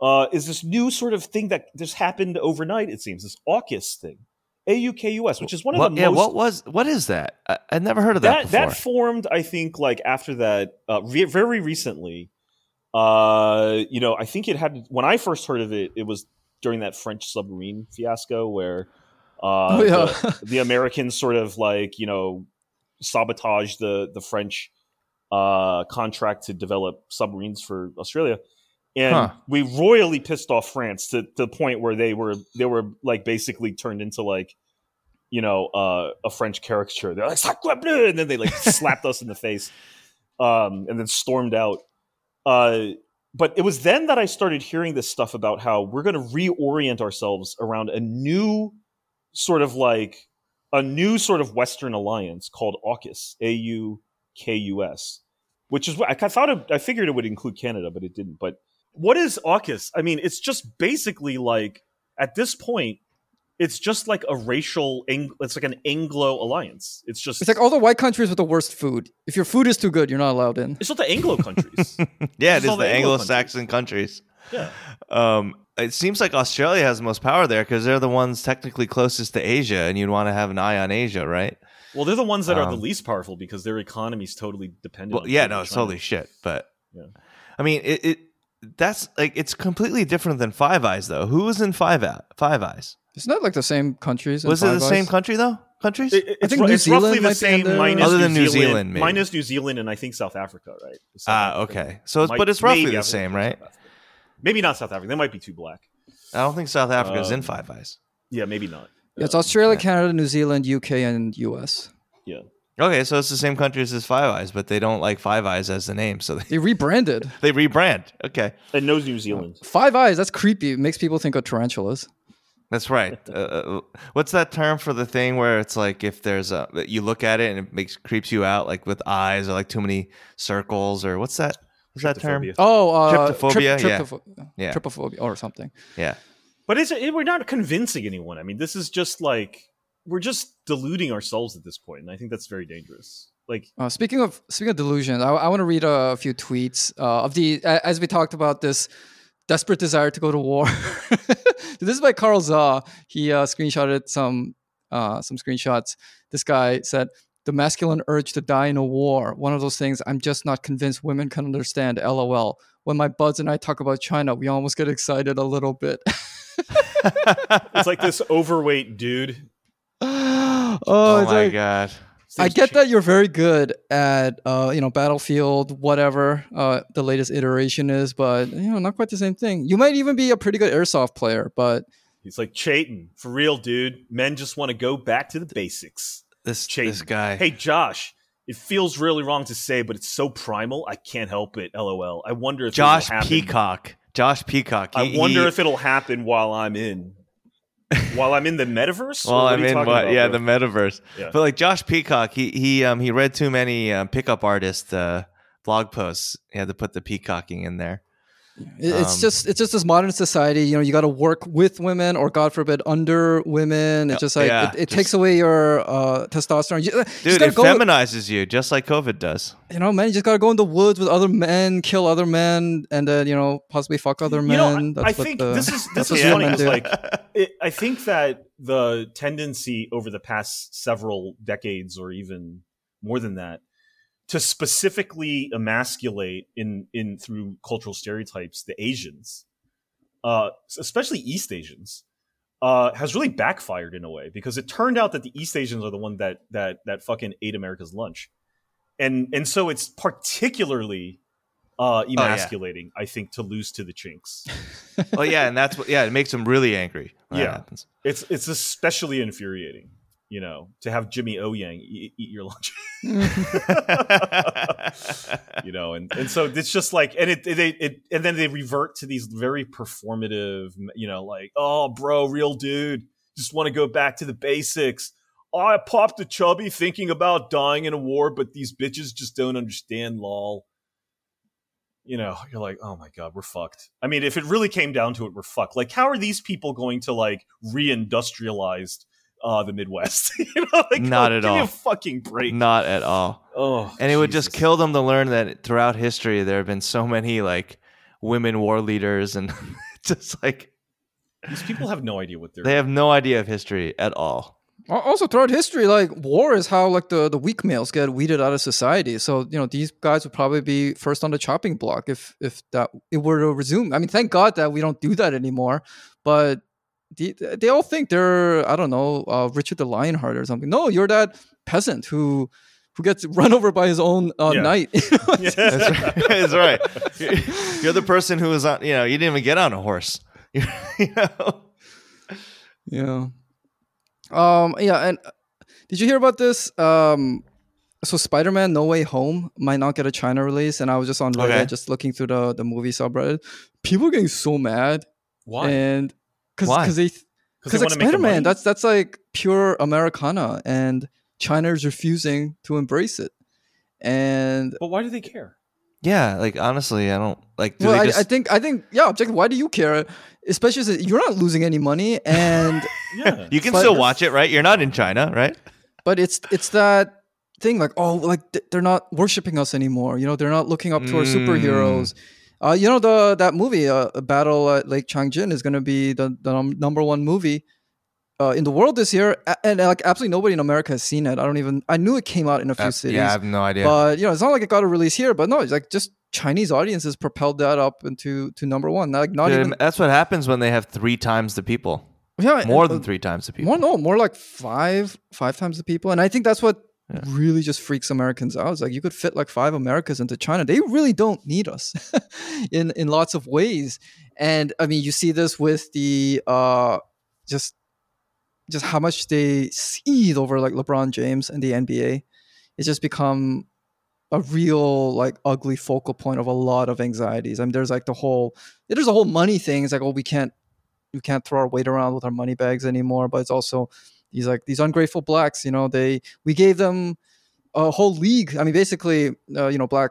uh, is this new sort of thing that just happened overnight. It seems this AUKUS thing, AUKUS, which is one of What, the yeah. most What was? What is that? I, I'd never heard of that, that before. that formed i think like after that uh, re- very recently uh you know i think it had when i first heard of it it was during that french submarine fiasco where uh Oh, yeah. the, <laughs> the americans sort of like you know sabotaged the the french uh contract to develop submarines for australia and Huh. we royally pissed off france to, to the point where they were they were like basically turned into like you know, uh, a French caricature. They're like "Sacre bleu!" and then they like slapped us in the face, um, and then stormed out. Uh, but it was then that I started hearing this stuff about how we're going to reorient ourselves around a new sort of like a new sort of Western alliance called AUKUS, A U K U S, which is what I thought I figured it would include Canada, but it didn't. But what is AUKUS? I mean, it's just basically like at this point, it's just like a racial, Ang- it's like an Anglo alliance. It's just It's like all the white countries with the worst food. If your food is too good, you're not allowed in. it's not the Anglo countries. <laughs> yeah, This it is the the Anglo Anglo-Saxon countries. yeah. Um, it seems like Australia has the most power there because they're the ones technically closest to Asia, and you'd want to have an eye on Asia, right? Well, they're the ones that are the Um, least powerful because their economy is totally dependent. Well, on yeah, no, from it's China. totally shit. But Yeah. I mean, it, it that's like it's completely different than Five Eyes, though. Who was in Five Out Five Eyes? It's not like the same countries. in Was it the Five same country though? Countries? It- it- I it's, think ru- New it's roughly the same, minus Other New than New Zealand, Zealand, maybe. minus New Zealand, and I think South Africa, right? South ah, Africa. okay. So, it's, Might- but it's roughly the Africa, same, right? Maybe not South Africa. They might be too black. I don't think South Africa's in Um, Five Eyes. Yeah, maybe not. Yeah, it's Australia, yeah. Canada, New Zealand, UK, and US. yeah. Okay, so it's the same countries as Five Eyes, but they don't like Five Eyes as the name, so they, They rebranded. <laughs> they rebrand. Okay, And no New Zealand. Five Eyes. That's creepy. It makes people think of tarantulas. that's right. <laughs> Uh, uh, what's that term for the thing where it's like if there's a you look at it and it makes creeps you out, like with eyes or like too many circles or what's that? What's that term? Oh, uh, Tryptophobia? Yeah. tryptopho- Yeah. trypophobia or something. Yeah. But it's, it, we're not convincing anyone. I mean, this is just like we're just deluding ourselves at this point, and I think that's very dangerous. Like, Uh, speaking of speaking of delusion, I, I want to read a, few tweets uh, of the as we talked about this desperate desire to go to war. <laughs> this is by Carl Zha. He uh, screenshotted some uh, some screenshots. This guy said. The masculine urge to die in a war, one of those things I'm just not convinced women can understand. LOL. When my buds and I talk about China, we almost get excited a little bit. <laughs> it's like this overweight dude. <gasps> oh, Oh, my like- god. I get that you're very good at uh, you know Battlefield, whatever uh, the latest iteration is, but you know not quite the same thing. You might even be a pretty good airsoft player, but He's like Chayton, for real, dude. Men just want to go back to the basics. This Chayton. this guy. Hey, Josh. It feels really wrong to say, but it's so primal. I can't help it. LOL. I wonder if Josh it'll happen. Peacock. Josh Peacock. I wonder he- if it'll happen while I'm in. While I'm in the metaverse. Well, I'm in what? about, yeah, bro? the metaverse. Yeah. But like Josh Peacock, he he um he read too many um, pickup artist uh, blog posts. He had to put the peacocking in there. It- It's Um, just it's just this modern society. You know, you got to work with women, or God forbid, under women. It's just like Yeah, it, it just- takes away your uh, testosterone. You, you just Dude, gotta it go, feminizes you just like COVID does. you know, man. You just gotta go in the woods with other men, kill other men, and then you know possibly fuck other men. Know, I, That's I what think the- this is <laughs> this is funny women 'cause, like <laughs> it, I think that the tendency over the past several decades, or even more than that, to specifically emasculate in in through cultural stereotypes the Asians, uh, especially East Asians, uh, has really backfired in a way because it turned out that the East Asians are the one that that that fucking ate America's lunch, and and so it's particularly uh, yeah. emasculating, I think, to lose to the chinks. <laughs> oh yeah, and that's what yeah, it makes them really angry. When Yeah. that happens. it's it's especially infuriating, you know, to have Jimmy O Yang eat, eat your lunch, mm. <laughs> you know, and and so it's just like, and it they it and then they revert to these very performative, you know, like oh, bro, real dude, just want to go back to the basics. Oh, I popped a chubby thinking about dying in a war, but these bitches just don't understand, lol. You know, you're like, oh my god, we're fucked. I mean, if it really came down to it, we're fucked. Like, how are these people going to like reindustrialize uh, the Midwest? <laughs> you know, like, Not oh, at give me all. a fucking break. Not at all. Oh, And it would just kill them to learn that throughout history there have been so many like women war leaders and <laughs> just like These people have no idea what they're. they have no idea of history at all. Al- Also, throughout history, like war is how like the, the weak males get weeded out of society. So you know these guys would probably be first on the chopping block if if that it were to resume. I mean, thank God that we don't do that anymore. But the, they all think they're I don't know uh, Richard the Lionheart or something. No, you're that peasant who who gets run <laughs> over by his own uh, Yeah. knight. <laughs> <laughs> That's right. That's right. You're, the person who was on. You know, you didn't even get on a horse. you know. Yeah. Um. Yeah. And uh, did you hear about this? Um. So Spider-Man: No Way Home might not get a China release, and I was just on Reddit, Okay. just looking through the the movie subreddit. People are getting so mad, Why? and because Why? because they because like Spider-Man, that's that's like pure Americana, and China is refusing to embrace it. And But why do they care? Yeah. Like honestly, I don't like. Do well, they I, just, I think I think yeah, objective. Why do you care? Especially since you're not losing any money, and <laughs> Yeah. <laughs> you can But- still watch it, right? You're not in China, right? but it's it's that thing like oh like they're not worshiping us anymore you know they're not looking up to our Mm. superheroes uh you know the that movie uh battle at lake changjin is going to be the, the num- number one movie uh, in the world this year a- and like absolutely nobody in america has seen it i don't even i knew it came out in a few Uh, cities yeah, I have no idea. but you know it's not like it got a release here but no it's like just chinese audiences propelled that up into to number one like not Dude, even that's what happens when they have three times the people, yeah more and, than uh, three times the people. more no, more like five, five times the people. And I think that's what Yeah. really just freaks Americans out. It's like you could fit like five Americas into China. They really don't need us <laughs> in in lots of ways. And I mean, you see this with the uh just just how much they seethe over like LeBron James and the NBA. It's just become a real like ugly focal point of a lot of anxieties. I mean, there's like the whole there's a whole money thing. It's like, oh, we can't we can't throw our weight around with our money bags anymore. But it's also these like these ungrateful blacks. You know, they we gave them a whole league. I mean, basically, uh, you know, black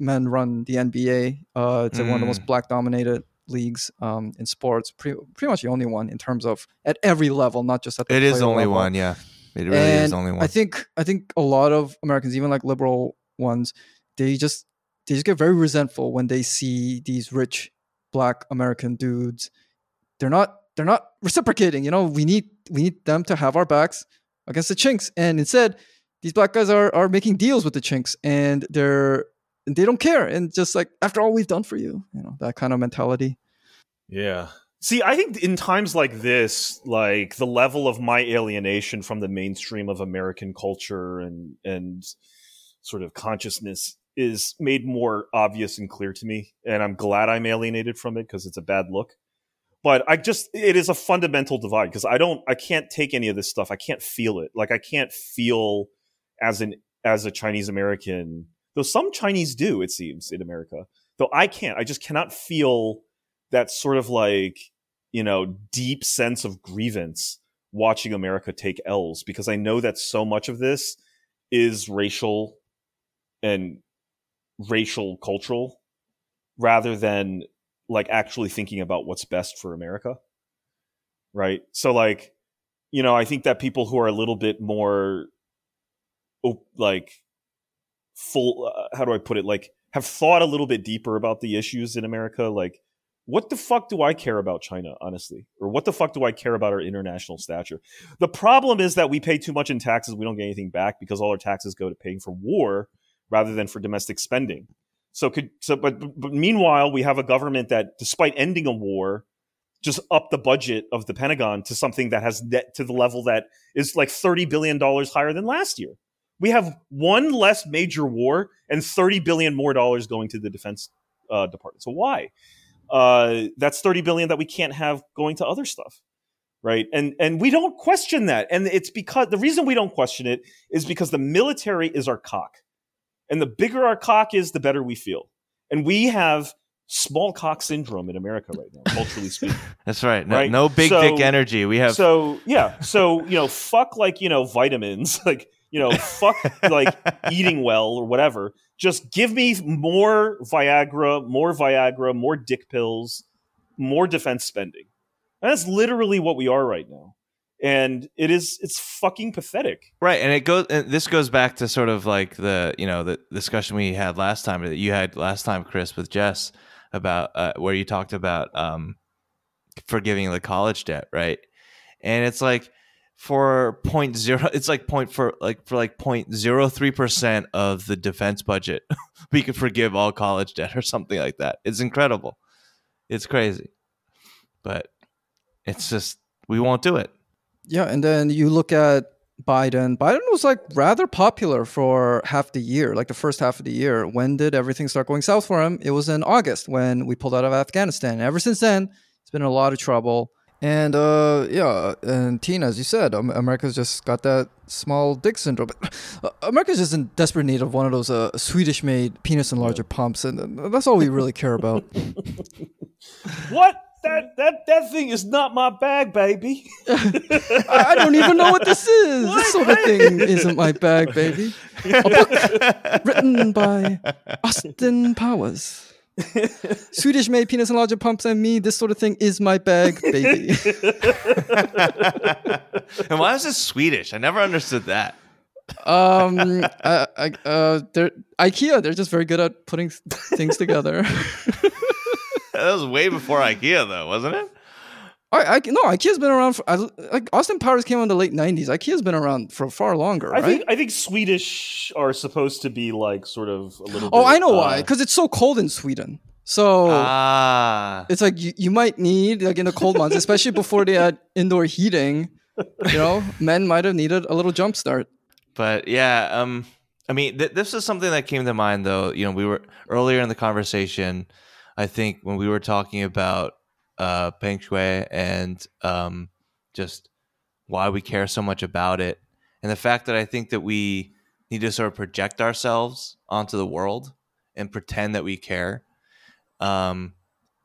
men run the NBA. Uh, it's like one of the most Mm. black dominated leagues um, in sports. Pretty, pretty much the only one in terms of at every level, not just at the it is only level. one, yeah. It really and is only one. I think I think a lot of Americans, even like liberal ones, they just they just get very resentful when they see these rich black American dudes. They're not they're not reciprocating. You know, we need we need them to have our backs against the chinks, and instead, these black guys are are making deals with the chinks, and they're they don't care, and just like after all we've done for you, you know that kind of mentality. Yeah. See, I think in times like this, like the level of my alienation from the mainstream of American culture and and sort of consciousness is made more obvious and clear to me, and I'm glad I'm alienated from it because it's a bad look. But I just it is a fundamental divide because I don't I can't take any of this stuff. I can't feel it. Like I can't feel as an as a Chinese American, though some Chinese do, it seems, in America. Though I can't. I just cannot feel that sort of like, you know, deep sense of grievance watching America take L's because I know that so much of this is racial and racial cultural rather than like actually thinking about what's best for America. Right? So like, you know, I think that people who are a little bit more like full uh, how do I put it like have thought a little bit deeper about the issues in America like what the fuck do I care about China, honestly? Or what the fuck do I care about our international stature? The problem is that we pay too much in taxes. We don't get anything back because all our taxes go to paying for war rather than for domestic spending. So could so but, but meanwhile we have a government that despite ending a war just up the budget of the Pentagon to something that has net to the level that is like 30 billion dollars higher than last year. We have one less major war and 30 billion more dollars going to the defense uh, department. So why? Uh, that's 30 billion that we can't have going to other stuff right and and we don't question that and it's because the reason we don't question it is because the military is our cock and the bigger our cock is, the better we feel. And we have small cock syndrome in America right now, culturally <laughs> speaking. That's right. No, right? no big so, dick energy. We have so yeah. So you know, fuck like you know vitamins, <laughs> like you know, fuck like eating well or whatever. Just give me more Viagra, more Viagra, more dick pills, more defense spending. And that's literally what we are right now and it is it's fucking pathetic. Right and it goes and this goes back to sort of like the you know the discussion we had last time that you had last time chris with jess about uh, where you talked about um forgiving the college debt right? And it's like for point zero it's like point for like for like point zero three percent of the defense budget <laughs> we could forgive all college debt or something like that. It's incredible. It's crazy. But it's just we won't do it yeah, and then you look at Biden. Biden was like rather popular for half the year, like the first half of the year. When did everything start going south for him? It was in August when we pulled out of Afghanistan. Ever since then, it's been a lot of trouble. And uh, yeah, and Tina, as you said, America's just got that small dick syndrome. Uh, America's just in desperate need of one of those uh, Swedish-made penis enlarger pumps, and that's all we really care about. <laughs> what? That that that thing is not my bag, baby. I don't even know what this <laughs> is. What? This sort of thing isn't my bag, baby. A book written by Austin Powers. Swedish made penis enlarger pumps and me. This sort of thing is my bag, baby. <laughs> and why is it Swedish? I never understood that. Um, I, I, uh, they're IKEA. They're just very good at putting things together <laughs> that was way before IKEA, though, wasn't it? I, I no, IKEA's been around for like Austin Powers came out in the late '90s. IKEA's been around for far longer. I right? think I think Swedish are supposed to be like sort of a little. Oh, bit, I know uh, why. Because it's so cold in Sweden. So ah. it's like you, you might need like in the cold months, especially before they had indoor heating. You know, men might have needed a little jump start. But yeah, um, I mean, th- this is something that came to mind though. You know, we were earlier in the conversation I think when we were talking about uh, Peng Shuai and um, just why we care so much about it, and the fact that I think that we need to sort of project ourselves onto the world and pretend that we care. Um,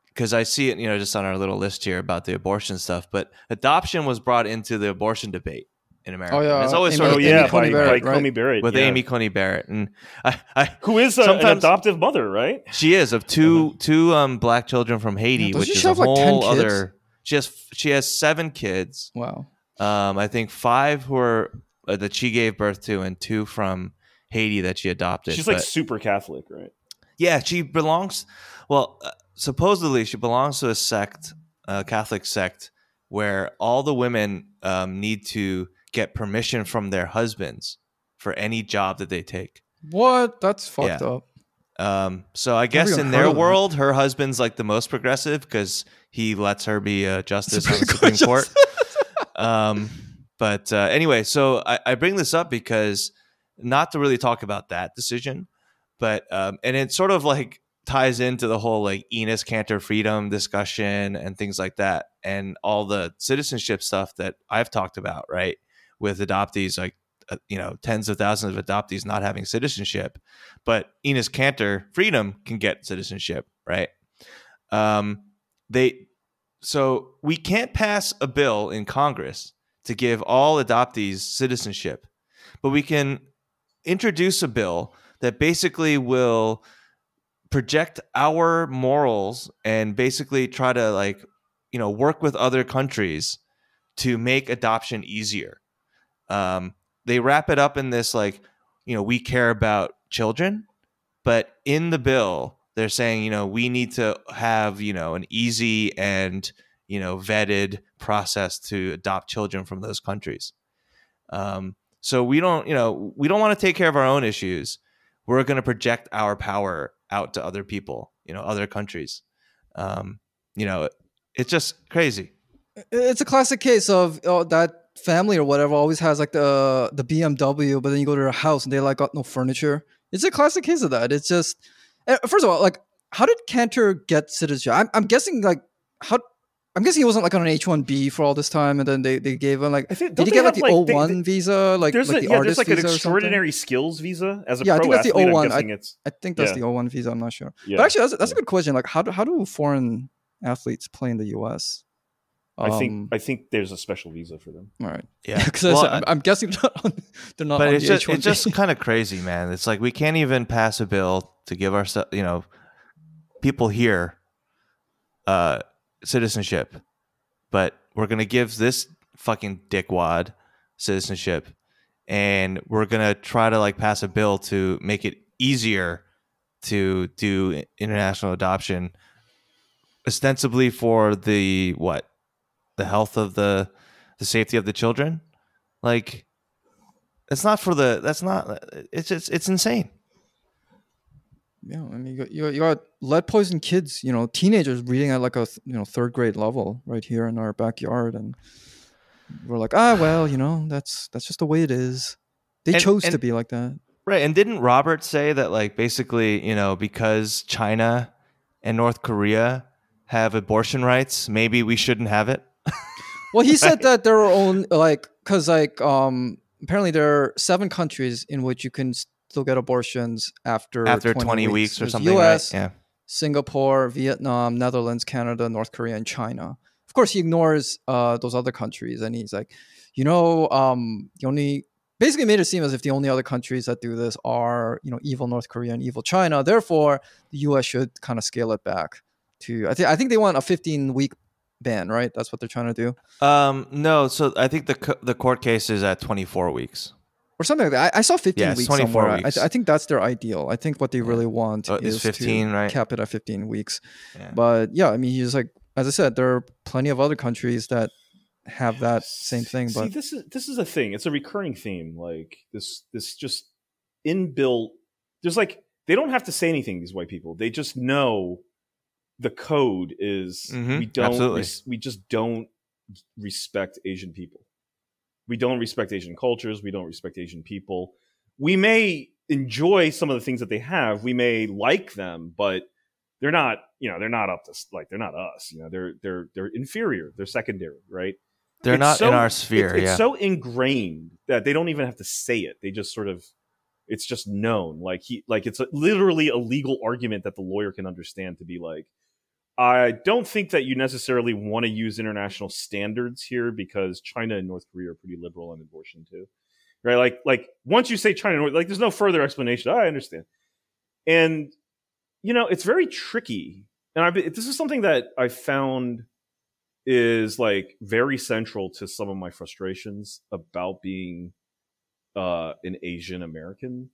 because I see it, you know, just on our little list here about the abortion stuff. But adoption was brought into the abortion debate in America. Oh yeah, it's always Amy, sort of oh, yeah, by, Barrett, by right? Barrett with yeah. Amy Coney Barrett, and I, <laughs> I who is a, an adoptive mother, right? She is of 2 uh-huh. two um black children from Haiti, yeah, which is a whole like other. She has she has seven kids. Wow. Um, I think five who are uh, that she gave birth to, and two from Haiti that she adopted. She's but, like super Catholic, right? Yeah, she belongs. Well, uh, supposedly she belongs to a sect, a Catholic sect, where all the women um, need to get permission from their husbands for any job that they take. What? That's fucked yeah. up. Um, so I guess in their world, her husband's like the most progressive because he lets her be a justice on the Supreme Court. <laughs> um, but uh, anyway, so I, I, bring this up because not to really talk about that decision, but um, and it sort of like ties into the whole like Enes Kanter Freedom discussion and things like that, and all the citizenship stuff that I've talked about, right? With adoptees, like uh, you know, tens of thousands of adoptees not having citizenship, but Enes Kanter Freedom can get citizenship, right? Um, they so we can't pass a bill in Congress to give all adoptees citizenship, but we can introduce a bill that basically will project our morals and basically try to like you know work with other countries to make adoption easier um, they wrap it up in this like you know we care about children but in the bill they're saying you know we need to have you know an easy and you know vetted process to adopt children from those countries um, so we don't you know we don't want to take care of our own issues we're going to project our power out to other people, you know, other countries. Um, you know, it's just crazy. It's a classic case of oh, that family or whatever always has like the the BMW, but then you go to their house and they like got no furniture. It's a classic case of that. It's just eh, first of all, like how did Kanter get citizenship? I'm, I'm guessing like how I'm guessing he wasn't like on an H one B for all this time, and then they, they gave him like I think, did he get like the O one visa? Like there's like a, the yeah, artist there's like an extraordinary skills visa as a yeah, pro I think that's the O one. I, I think that's yeah. the O one visa. I'm not sure, yeah, but actually that's, that's yeah. a good question. Like how do how do foreign athletes play in the U.S.? I think Um, I think there's a special visa for them. all right. Yeah, <laughs> because Well, I'm, I'm guessing they're not on, they're not but on it's the just it's just kind of crazy, man. It's like we can't even pass a bill to give our you know people here uh citizenship, but we're gonna give this fucking dickwad citizenship, and we're gonna try to like pass a bill to make it easier to do international adoption, ostensibly for the what the health of the the safety of the children like it's not for the that's not it's just it's insane yeah, I mean, you got, you got, you got lead poisoned kids, you know, teenagers reading at like a you know third grade level right here in our backyard, and we're like, ah, well, you know, that's that's just the way it is. They And- chose to be like that. right and didn't robert say that like basically you know because china and north korea have abortion rights maybe we shouldn't have it <laughs> Well, he said that there are only like because like um apparently there are seven countries in which you can still get abortions after after 20, weeks, or There's something U.S., right yeah Singapore, Vietnam, Netherlands, Canada, North Korea, and China. Of course, he ignores uh, those other countries, and he's like, you know, um, the only basically made it seem as if the only other countries that do this are, you know, evil North Korea and evil China. Therefore, the U.S. should kind of scale it back to. I think I think they want a 15 week ban, right? That's what they're trying to do, um no so i think the co- the court case is at 24 weeks or something like that. I, I saw 15 Yeah, it's weeks 24 somewhere. I, weeks. I think that's their ideal. I think what they really want Oh, is 15, to right? cap it at 15 weeks. yeah. But yeah, I mean, he's like, as I said, there are plenty of other countries that have that same thing. See, But this is this is a thing. It's a recurring theme. Like this this just inbuilt. There's like they don't have to say anything. These white people. They just know the code is Mhm, we don't res- we just don't respect Asian people. We don't respect Asian cultures. We don't respect Asian people. We may enjoy some of the things that they have. We may like them, but they're not. You know, they're not up to like they're not us. You know, they're they're they're inferior. They're secondary, right? they're it's not so- in our it- sphere it's yeah so ingrained that they don't even have to say it. They just sort of, it's just known. Like he, like it's a, literally a legal argument that the lawyer can understand to be like, I don't think that you necessarily want to use international standards here because China and North Korea are pretty liberal on abortion too, right? Like, like once you say China, like there's no further explanation. I understand, and you know it's very tricky. And I this is something that I found is like very central to some of my frustrations about being uh, an Asian American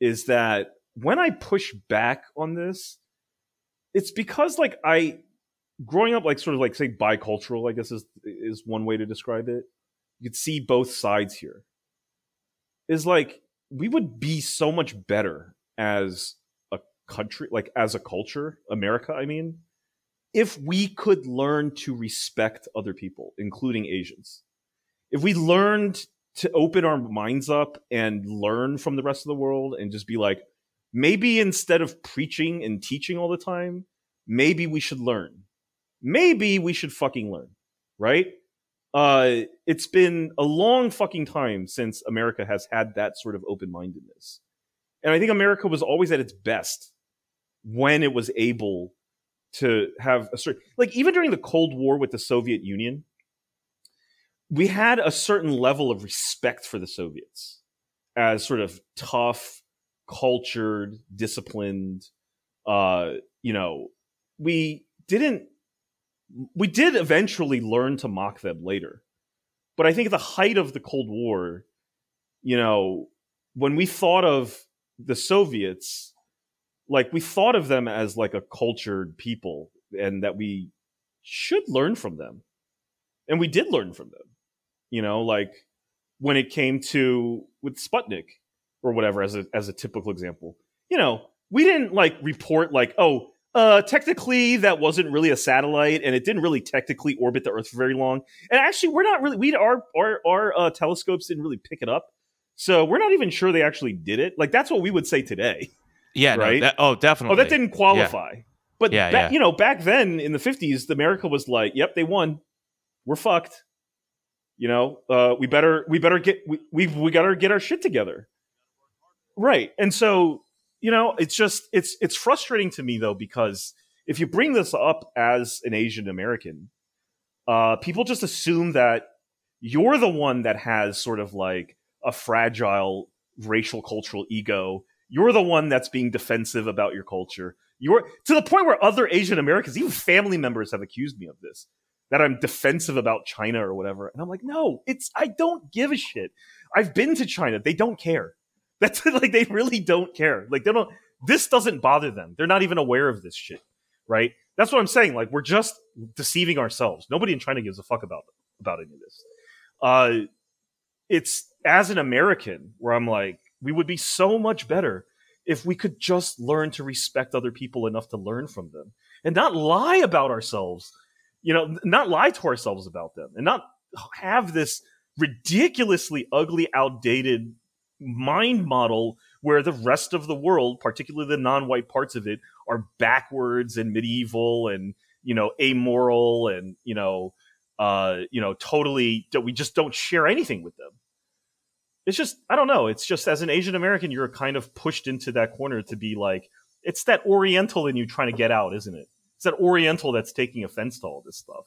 is that when I push back on this, it's because like I growing up like sort of like say bicultural, I guess is is one way to describe it. You could see both sides here. Is like we would be so much better as a country, like as a culture, America, I mean, if we could learn to respect other people, including Asians, if we learned to open our minds up and learn from the rest of the world and just be like, maybe instead of preaching and teaching all the time, maybe we should learn. Maybe we should fucking learn, right? Uh, it's been a long fucking time since America has had that sort of open mindedness. And I think America was always at its best when it was able to have a certain, like, even during the Cold War with the Soviet Union, we had a certain level of respect for the Soviets as sort of tough, cultured, disciplined. Uh, you know, we didn't. We did eventually learn to mock them later, but I think at the height of the Cold War, you know, when we thought of the Soviets, like we thought of them as like a cultured people, and that we should learn from them, and we did learn from them. You know, like when it came to with Sputnik or whatever as a as a typical example. You know, we didn't like report like, oh, uh, technically that wasn't really a satellite and it didn't really technically orbit the Earth for very long. And actually, we're not really we our our our uh, telescopes didn't really pick it up, so we're not even sure they actually did it. Like that's what we would say today. Yeah, right. No, that, oh, definitely. Oh, that didn't qualify. Yeah. But Yeah, back, yeah. you know, back then in the fifties, America was like, "Yep, they won. We're fucked." You know, uh, we better we better get we we, we got to get our shit together, right? And so you know, it's just it's it's frustrating to me though because if you bring this up as an Asian American, uh, people just assume that you're the one that has sort of like a fragile racial cultural ego. You're the one that's being defensive about your culture. You're to the point where other Asian Americans, even family members, have accused me of this that I'm defensive about China or whatever. And I'm like, no, it's I don't give a shit. I've been to China. They don't care. That's like they really don't care. Like they don't. This doesn't bother them. They're not even aware of this shit, right? That's what I'm saying. Like we're just deceiving ourselves. Nobody in China gives a fuck about about any of this. Uh, it's as an American where I'm like, we would be so much better if we could just learn to respect other people enough to learn from them and not lie about ourselves. You know, not lie to ourselves about them and not have this ridiculously ugly, outdated mind model where the rest of the world, particularly the non-white parts of it, are backwards and medieval and you know amoral and you know uh you know totally we just don't share anything with them. It's just I don't know. It's just as an Asian American, you're kind of pushed into that corner to be like it's that Oriental in you trying to get out, isn't it? It's that Oriental that's taking offense to all this stuff.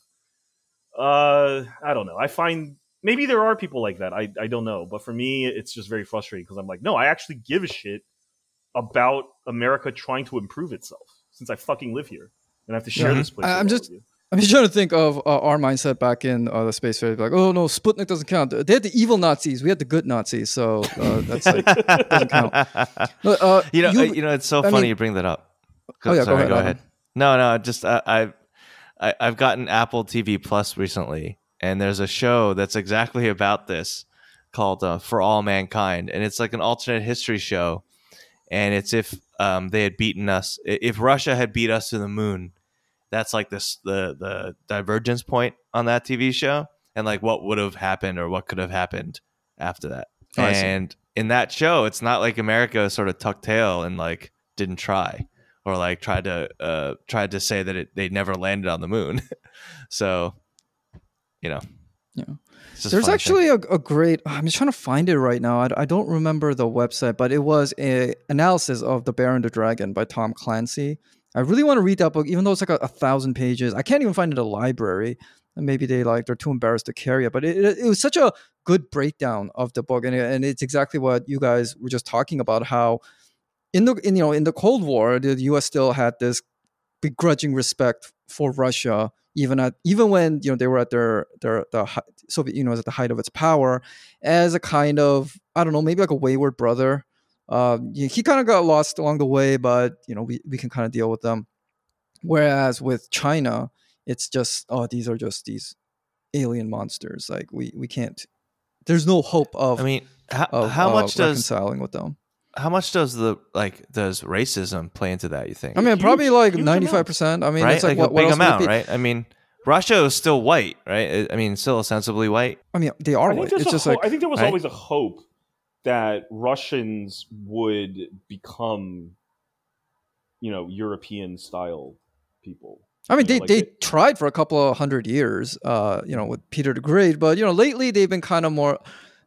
Uh, I don't know. I find maybe there are people like that. I, I don't know. But for me, it's just very frustrating because I'm like, no, I actually give a shit about America trying to improve itself since I fucking live here and I have to share Yeah. this place. I- with I'm just- you. I'm just trying to think of uh, our mindset back in uh, the space fair. Like, oh no, Sputnik doesn't count. They had the evil Nazis. We had the good Nazis. So uh, that's like, <laughs> doesn't count. No, uh, <laughs> you know, you- uh, you know, it's so I funny mean- you bring that up. Oh, yeah, go Sorry, ahead, No, no, just uh, I, I, I've gotten Apple TV Plus recently, and there's a show that's exactly about this called uh, For All Mankind, and it's like an alternate history show, and it's if um, they had beaten us, if Russia had beat us to the moon, that's like this the the divergence point on that TV show, and like what would have happened or what could have happened after that. Oh, and in that show, it's not like America sort of tucked tail and like didn't try or like tried to uh tried to say that it they never landed on the moon. <laughs> so, you know, Yeah. There's actually a, a great. I'm just trying to find it right now. I, I don't remember the website, but it was a analysis of the Bear and the Dragon by Tom Clancy. I really want to read that book, even though it's like a, a thousand pages. I can't even find it in a library. And maybe they like they're too embarrassed to carry it. But it, it, it was such a good breakdown of the book, and it, and it's exactly what you guys were just talking about. How in the in, you know in the Cold War, the U.S. still had this begrudging respect for Russia, even at even when you know they were at their their the Soviet Union was at the height of its power, as a kind of I don't know maybe like a wayward brother. Um, he, kind of got lost along the way, but you know we we can kind of deal with them. Whereas with China, it's just oh these are just these alien monsters. Like we we can't. There's no hope of I mean, how, of how uh, much does reconciling with them. How much does the like does racism play into that? You think? I mean, Huge- probably like huge ninety amount. five percent. I mean, right, it's like, like, what, a big else amount, right? I mean, Russia is still white, right? I I mean, still ostensibly white. I mean, they are I think, white. It's just ho- like I think there was right? always a hope that Russians would become you know European style people. I mean, You know, they, like they they- tried for a couple of hundred years, uh, you know, with Peter the Great, but you know, lately they've been kind of more.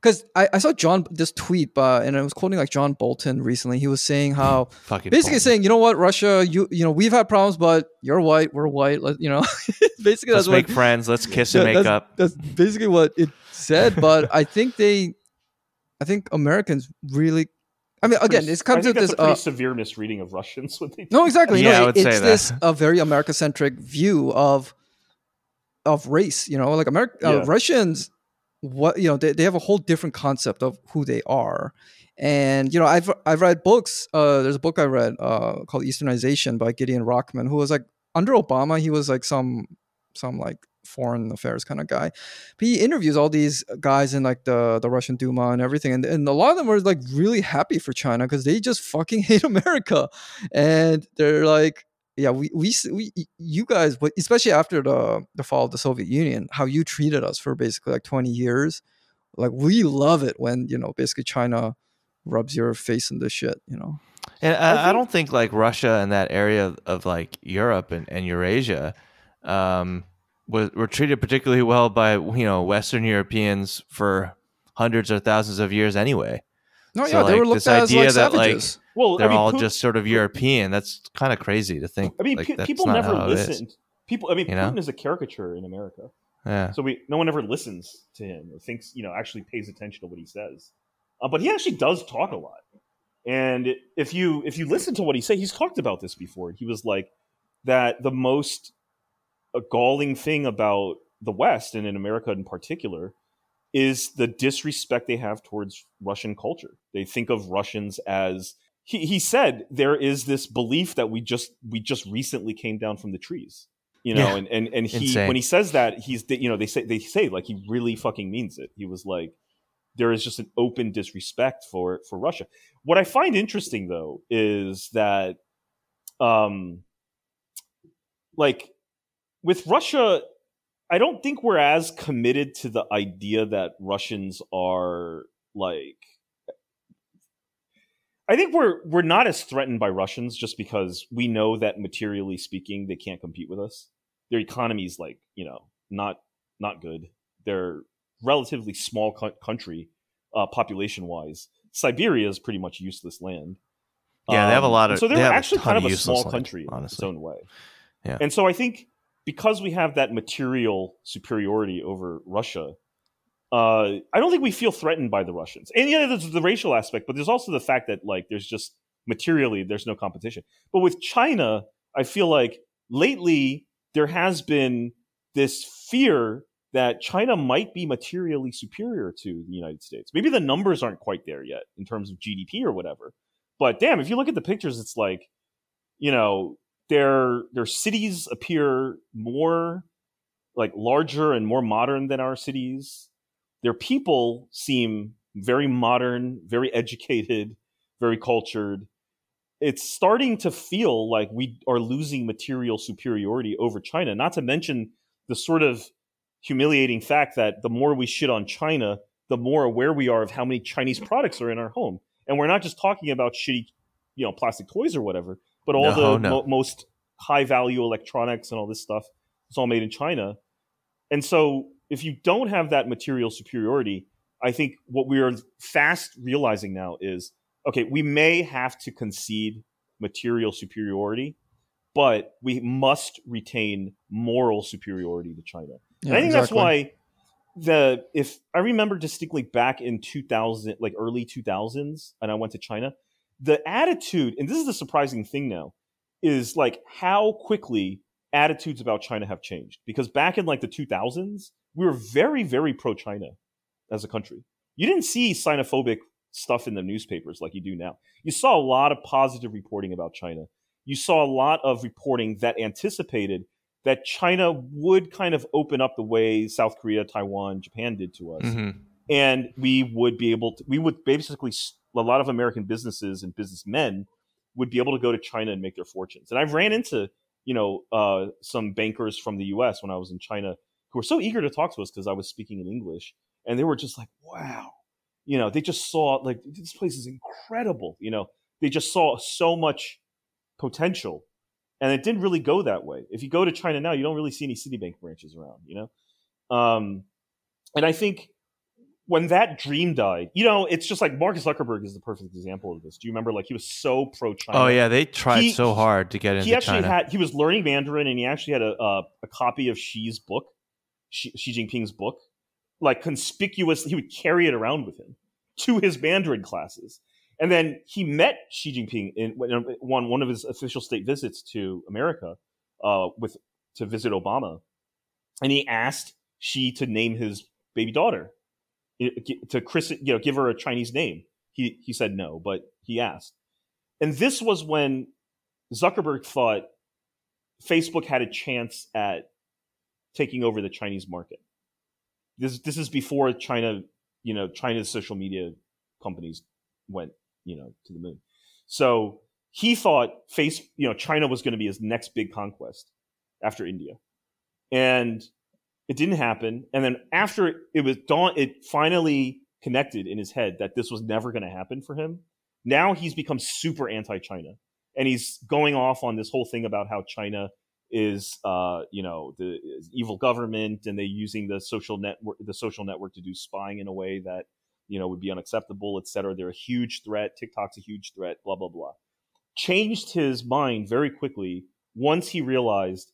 Because I, I saw John this tweet, but and I was quoting like John Bolton recently. He was saying how <laughs> Fucking basically Bolton. saying, you know what, Russia, you you know, we've had problems, but you're white, we're white. Let, you know, <laughs> basically let's that's make what friends. Let's kiss and that- make that's, up. That's basically what it said. But I think they, I think Americans really. I mean, again, pretty- it's come I to this. a pretty uh, severe misreading of Russians. <laughs> What they no, exactly. Yeah, I no, would it- say it's this a very America-centric view of of race. You know, like America, Yeah. uh, Russians. What you know, they, they have a whole different concept of who they are, and you know, I've I've read books. Uh, there's a book I read uh, called Easternization by Gideon Rachman, who was like under Obama, he was like some some like foreign affairs kind of guy. But he interviews all these guys in like the the Russian Duma and everything, and, and a lot of them were like really happy for China because they just fucking <laughs> hate America, and they're like, yeah, we we we you guys, but especially after the the fall of the Soviet Union, how you treated us for basically like twenty years, like we love it when you know basically China rubs your face in this shit, you know. And I, I, think- don't think like Russia and that area of, of like Europe and, and Eurasia um, was, were treated particularly well by you know Western Europeans for hundreds or thousands of years anyway. No, So, yeah, they were looked this at as idea like that, like, savages. Well, They're I mean, all Putin- just sort of European. That's kind of crazy to think. I mean, like, pe- people never how it is. listened. People, I mean, You know? Putin is a caricature in America, Yeah. so we no one ever listens to him or thinks, you know, actually pays attention to what he says. Uh, but he actually does talk a lot. And if you if you listen to what he say, he's talked about this before. He was like that the most galling thing about the West and in America in particular is the disrespect they have towards Russian culture. They think of Russians as he, he said there is this belief that we just we just recently came down from the trees. You know, Yeah. and, and and he Insane. when he says that he's you know they say they say like he really fucking means it. He was like there is just an open disrespect for for Russia. What I find interesting though is that um like with Russia I don't think we're as committed to the idea that Russians are like I think we're we're not as threatened by Russians just because we know that materially speaking they can't compete with us. Their economy is like, you know, not not good. They're relatively small co- country uh, population wise. Siberia is pretty much useless land. Yeah, they have a Um, lot of- So they're they have actually kind of a small land, country in its own way. Yeah. And so I think because we have that material superiority over Russia, uh, I don't think we feel threatened by the Russians. And yeah, there's the racial aspect, but there's also the fact that like there's just materially there's no competition. But with China, I feel like lately there has been this fear that China might be materially superior to the United States. Maybe the numbers aren't quite there yet in terms of GDP or whatever. But damn, if you look at the pictures, it's like, you know, their their cities appear more like larger and more modern than our cities. Their people seem very modern, very educated, very cultured. It's starting to feel like we are losing material superiority over China, not to mention the sort of humiliating fact that the more we shit on China, the more aware we are of how many Chinese products are in our home. And we're not just talking about shitty, you know, plastic toys or whatever, but all No, the no. mo- most high value electronics and all this stuff. It's all made in China. And so if you don't have that material superiority, I think what we are fast realizing now is okay, we may have to concede material superiority, but we must retain moral superiority to China. Yeah, I think that's why the if I remember distinctly back in 2000 like early 2000s and I went to China, the attitude and this is the surprising thing now is like how quickly attitudes about China have changed because back in like the 2000s we were very very pro China as a country. You didn't see xenophobic stuff in the newspapers like you do now. You saw a lot of positive reporting about China. You saw a lot of reporting that anticipated that China would kind of open up the way South Korea, Taiwan, Japan did to us, Mhm. and we would be able to. We would basically a lot of American businesses and businessmen would be able to go to China and make their fortunes. And I've ran into you know uh, some bankers from the U.S. when I was in China who were so eager to talk to us because I was speaking in English, and they were just like, "Wow." You know, they just saw like this place is incredible. You know, they just saw so much potential. And it didn't really go that way. If you go to China now, you don't really see any Citibank branches around, you know? Um, and I think when that dream died, you know, it's just like Marcus Zuckerberg is the perfect example of this. Do you remember? Like he was so pro China. Oh yeah, they tried He- so hard to get into he actually China. had he was learning Mandarin and he actually had a a, a copy of Xi's book, Xi, Xi Jinping's book, like conspicuous. He would carry it around with him to his Mandarin classes, and then he met Xi Jinping in one one of his official state visits to America, uh, with to visit Obama, and he asked Xi to name his baby daughter, to Chris, you know, give her a Chinese name. He he said no, but he asked, and this was when Zuckerberg thought Facebook had a chance at taking over the Chinese market. This this is before China, you know, China's social media companies went, you know, to the moon. So he thought face, you know, China was going to be his next big conquest after India, and it didn't happen. And then after it was dawn, it finally connected in his head that this was never going to happen for him. Now he's become super anti-China and he's going off on this whole thing about how China is, uh, you know, the evil government, and they're using the social network, the social network, to do spying in a way that you know would be unacceptable, et cetera. They're a huge threat. TikTok's a huge threat. Blah blah blah. Changed his mind very quickly once he realized,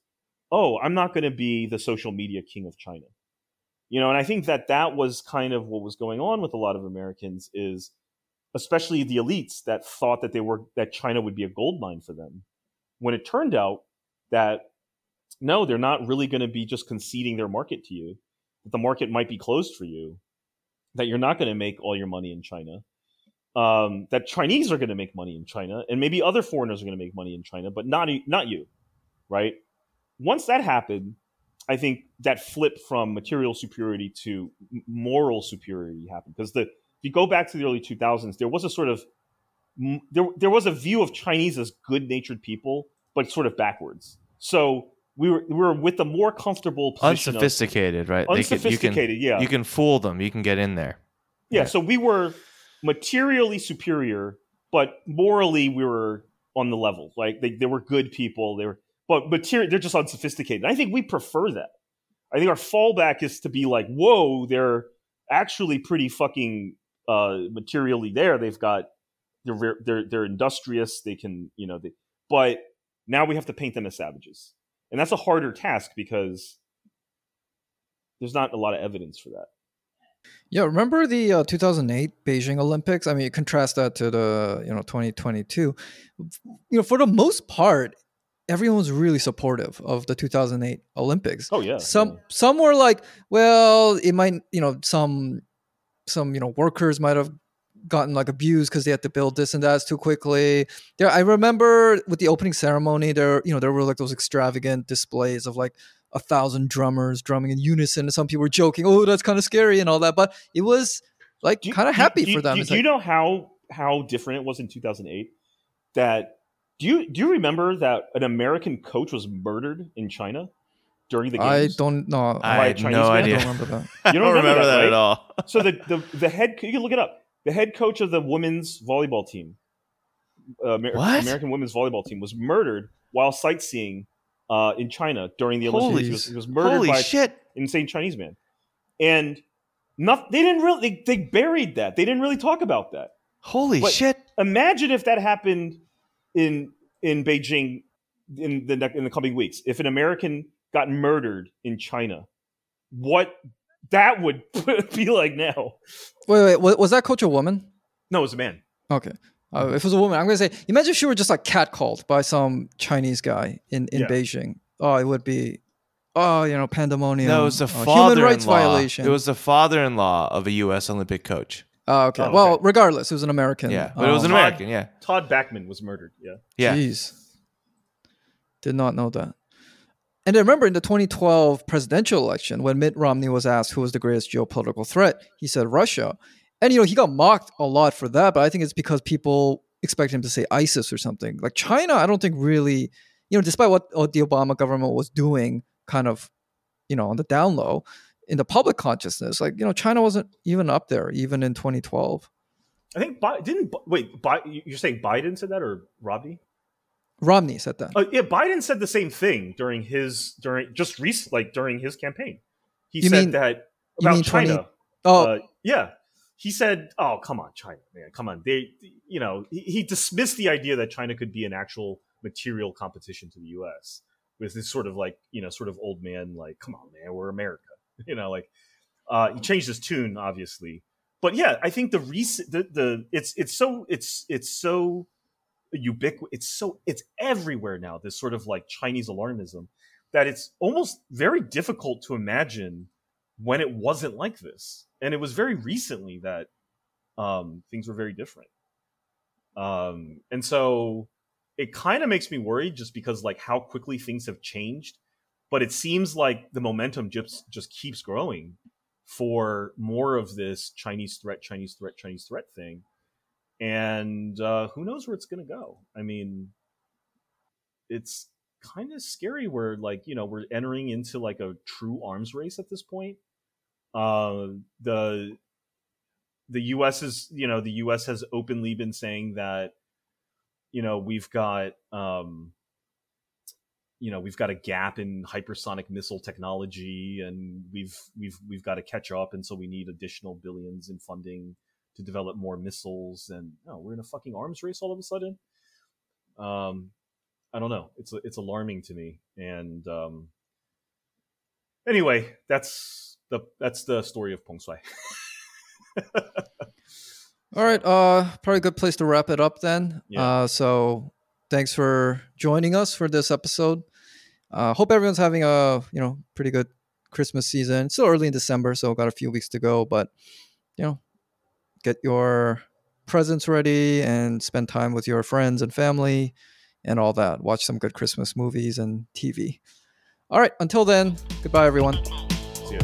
oh, I'm not going to be the social media king of China. You know, and I think that that was kind of what was going on with a lot of Americans is especially the elites that thought that they were that China would be a gold mine for them. When it turned out that no, they're not really going to be just conceding their market to you, that the market might be closed for you, that you're not going to make all your money in China, um, that Chinese are going to make money in China, and maybe other foreigners are going to make money in China, but not not you, right? Once that happened, I think that flip from material superiority to moral superiority happened because the if you go back to the early 2000s, there was a sort of there there was a view of Chinese as good-natured people, but sort of backwards. So we were we were with the more comfortable position of Unsophisticated, right? Can- unsophisticated, you can, yeah, You can fool them. You can get in there. yeah. yeah. So we were materially superior, but morally we were on the level. Like they, they were good people. They were, but they're just unsophisticated. And I think we prefer that. I think our fallback is to be like, whoa, they're actually pretty fucking uh, materially there. They've got they're they're they're industrious. They can you know they, but now we have to paint them as savages, and that's a harder task because there's not a lot of evidence for that. Yeah, remember the uh, 2008 Beijing Olympics? I mean, contrast that to the you know 2022. You know, for the most part, everyone was really supportive of the 2008 Olympics. Oh yeah, some yeah. some were like, well, it might you know some some you know workers might have gotten like abused because they had to build this and that too quickly. There, I remember with the opening ceremony, there you know there were like those extravagant displays of like a thousand drummers drumming in unison, and some people were joking, "Oh, that's kind of scary" and all that. But it was like kind of happy do for them. Do, It's do you know how how different it was in 2008? That do you do you remember that an American coach was murdered in China during the games? I don't know. I By had Chinese no man? I don't remember that. <laughs> You don't don't remember remember that, that, right? at all. So the, the the head you can look it up. The head coach of the women's volleyball team, uh, Amer- What? American women's volleyball team, was murdered while sightseeing uh, in China during the Olympics. Holy, He was, he was murdered holy by shit! an insane Chinese man, and not they didn't really they, they buried that. They didn't really talk about that. Holy But- shit! imagine if that happened in in Beijing in the ne- in the coming weeks. If an American got murdered in China, what that would <laughs> be like now? Wait, wait, wa- was that coach a woman? No, it was a man. Okay. Uh, if it was a woman, I'm gonna say, imagine if she were just like catcalled by some Chinese guy in in Yeah. Beijing. Oh, it would be, oh, you know, pandemonium. No, it was a uh, father-in-law. human rights violation. It was the father-in-law of a U.S. Olympic coach. Oh, okay. Oh, Well, okay. regardless, it was an American. Yeah, but it uh, was an Todd- American. Yeah, Todd Bachman was murdered. Yeah. yeah. Jeez. Did not know that. And I remember in the 2012 presidential election, when Mitt Romney was asked who was the greatest geopolitical threat, he said Russia. And, you know, he got mocked a lot for that, but I think it's because people expect him to say ISIS or something. Like China, I don't think really, you know, despite what, what the Obama government was doing kind of, you know, on the down low, in the public consciousness, like, you know, China wasn't even up there, even in 2012. I think Bi- didn't wait. Bi- you're saying Biden said that or Romney? Romney said that. Uh, yeah, Biden said the same thing during his during just recent like during his campaign. He You said mean- that about mean 20 China. oh, Uh, yeah, he said, "Oh, come on, China, man, come on." They, you know, he, he dismissed the idea that China could be an actual material competition to the U.S. with this sort of like, you know, sort of old man, like, "Come on, man, we're America," you know, like. Uh, he changed his tune, obviously, but yeah, I think the recent the, the it's it's so it's it's so ubiquitous. It's so it's everywhere now. This sort of like Chinese alarmism that it's almost very difficult to imagine when it wasn't like this. And it was very recently that um, things were very different. Um, and so it kind of makes me worried just because like how quickly things have changed. But it seems like the momentum just just keeps growing for more of this Chinese threat, Chinese threat, Chinese threat thing. And uh, who knows where it's going to go? I mean, it's kind of scary where like you know we're entering into like a true arms race at this point uh the the us is you know the us has openly been saying that you know we've got um you know we've got a gap in hypersonic missile technology and we've we've we've got to catch up and so we need additional billions in funding to develop more missiles and oh, we're in a fucking arms race all of a sudden um I don't know. It's it's alarming to me. And um, anyway, that's the that's the story of Peng Shuai. <laughs> All right, uh, probably a good place to wrap it up then. Yeah. Uh, so thanks for joining us for this episode. Uh, hope everyone's having a you know pretty good Christmas season. It's still early in December, so got a few weeks to go, but you know, get your presents ready and spend time with your friends and family and all that. Watch some good Christmas movies and TV. All right, until then, goodbye, everyone. See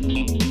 you.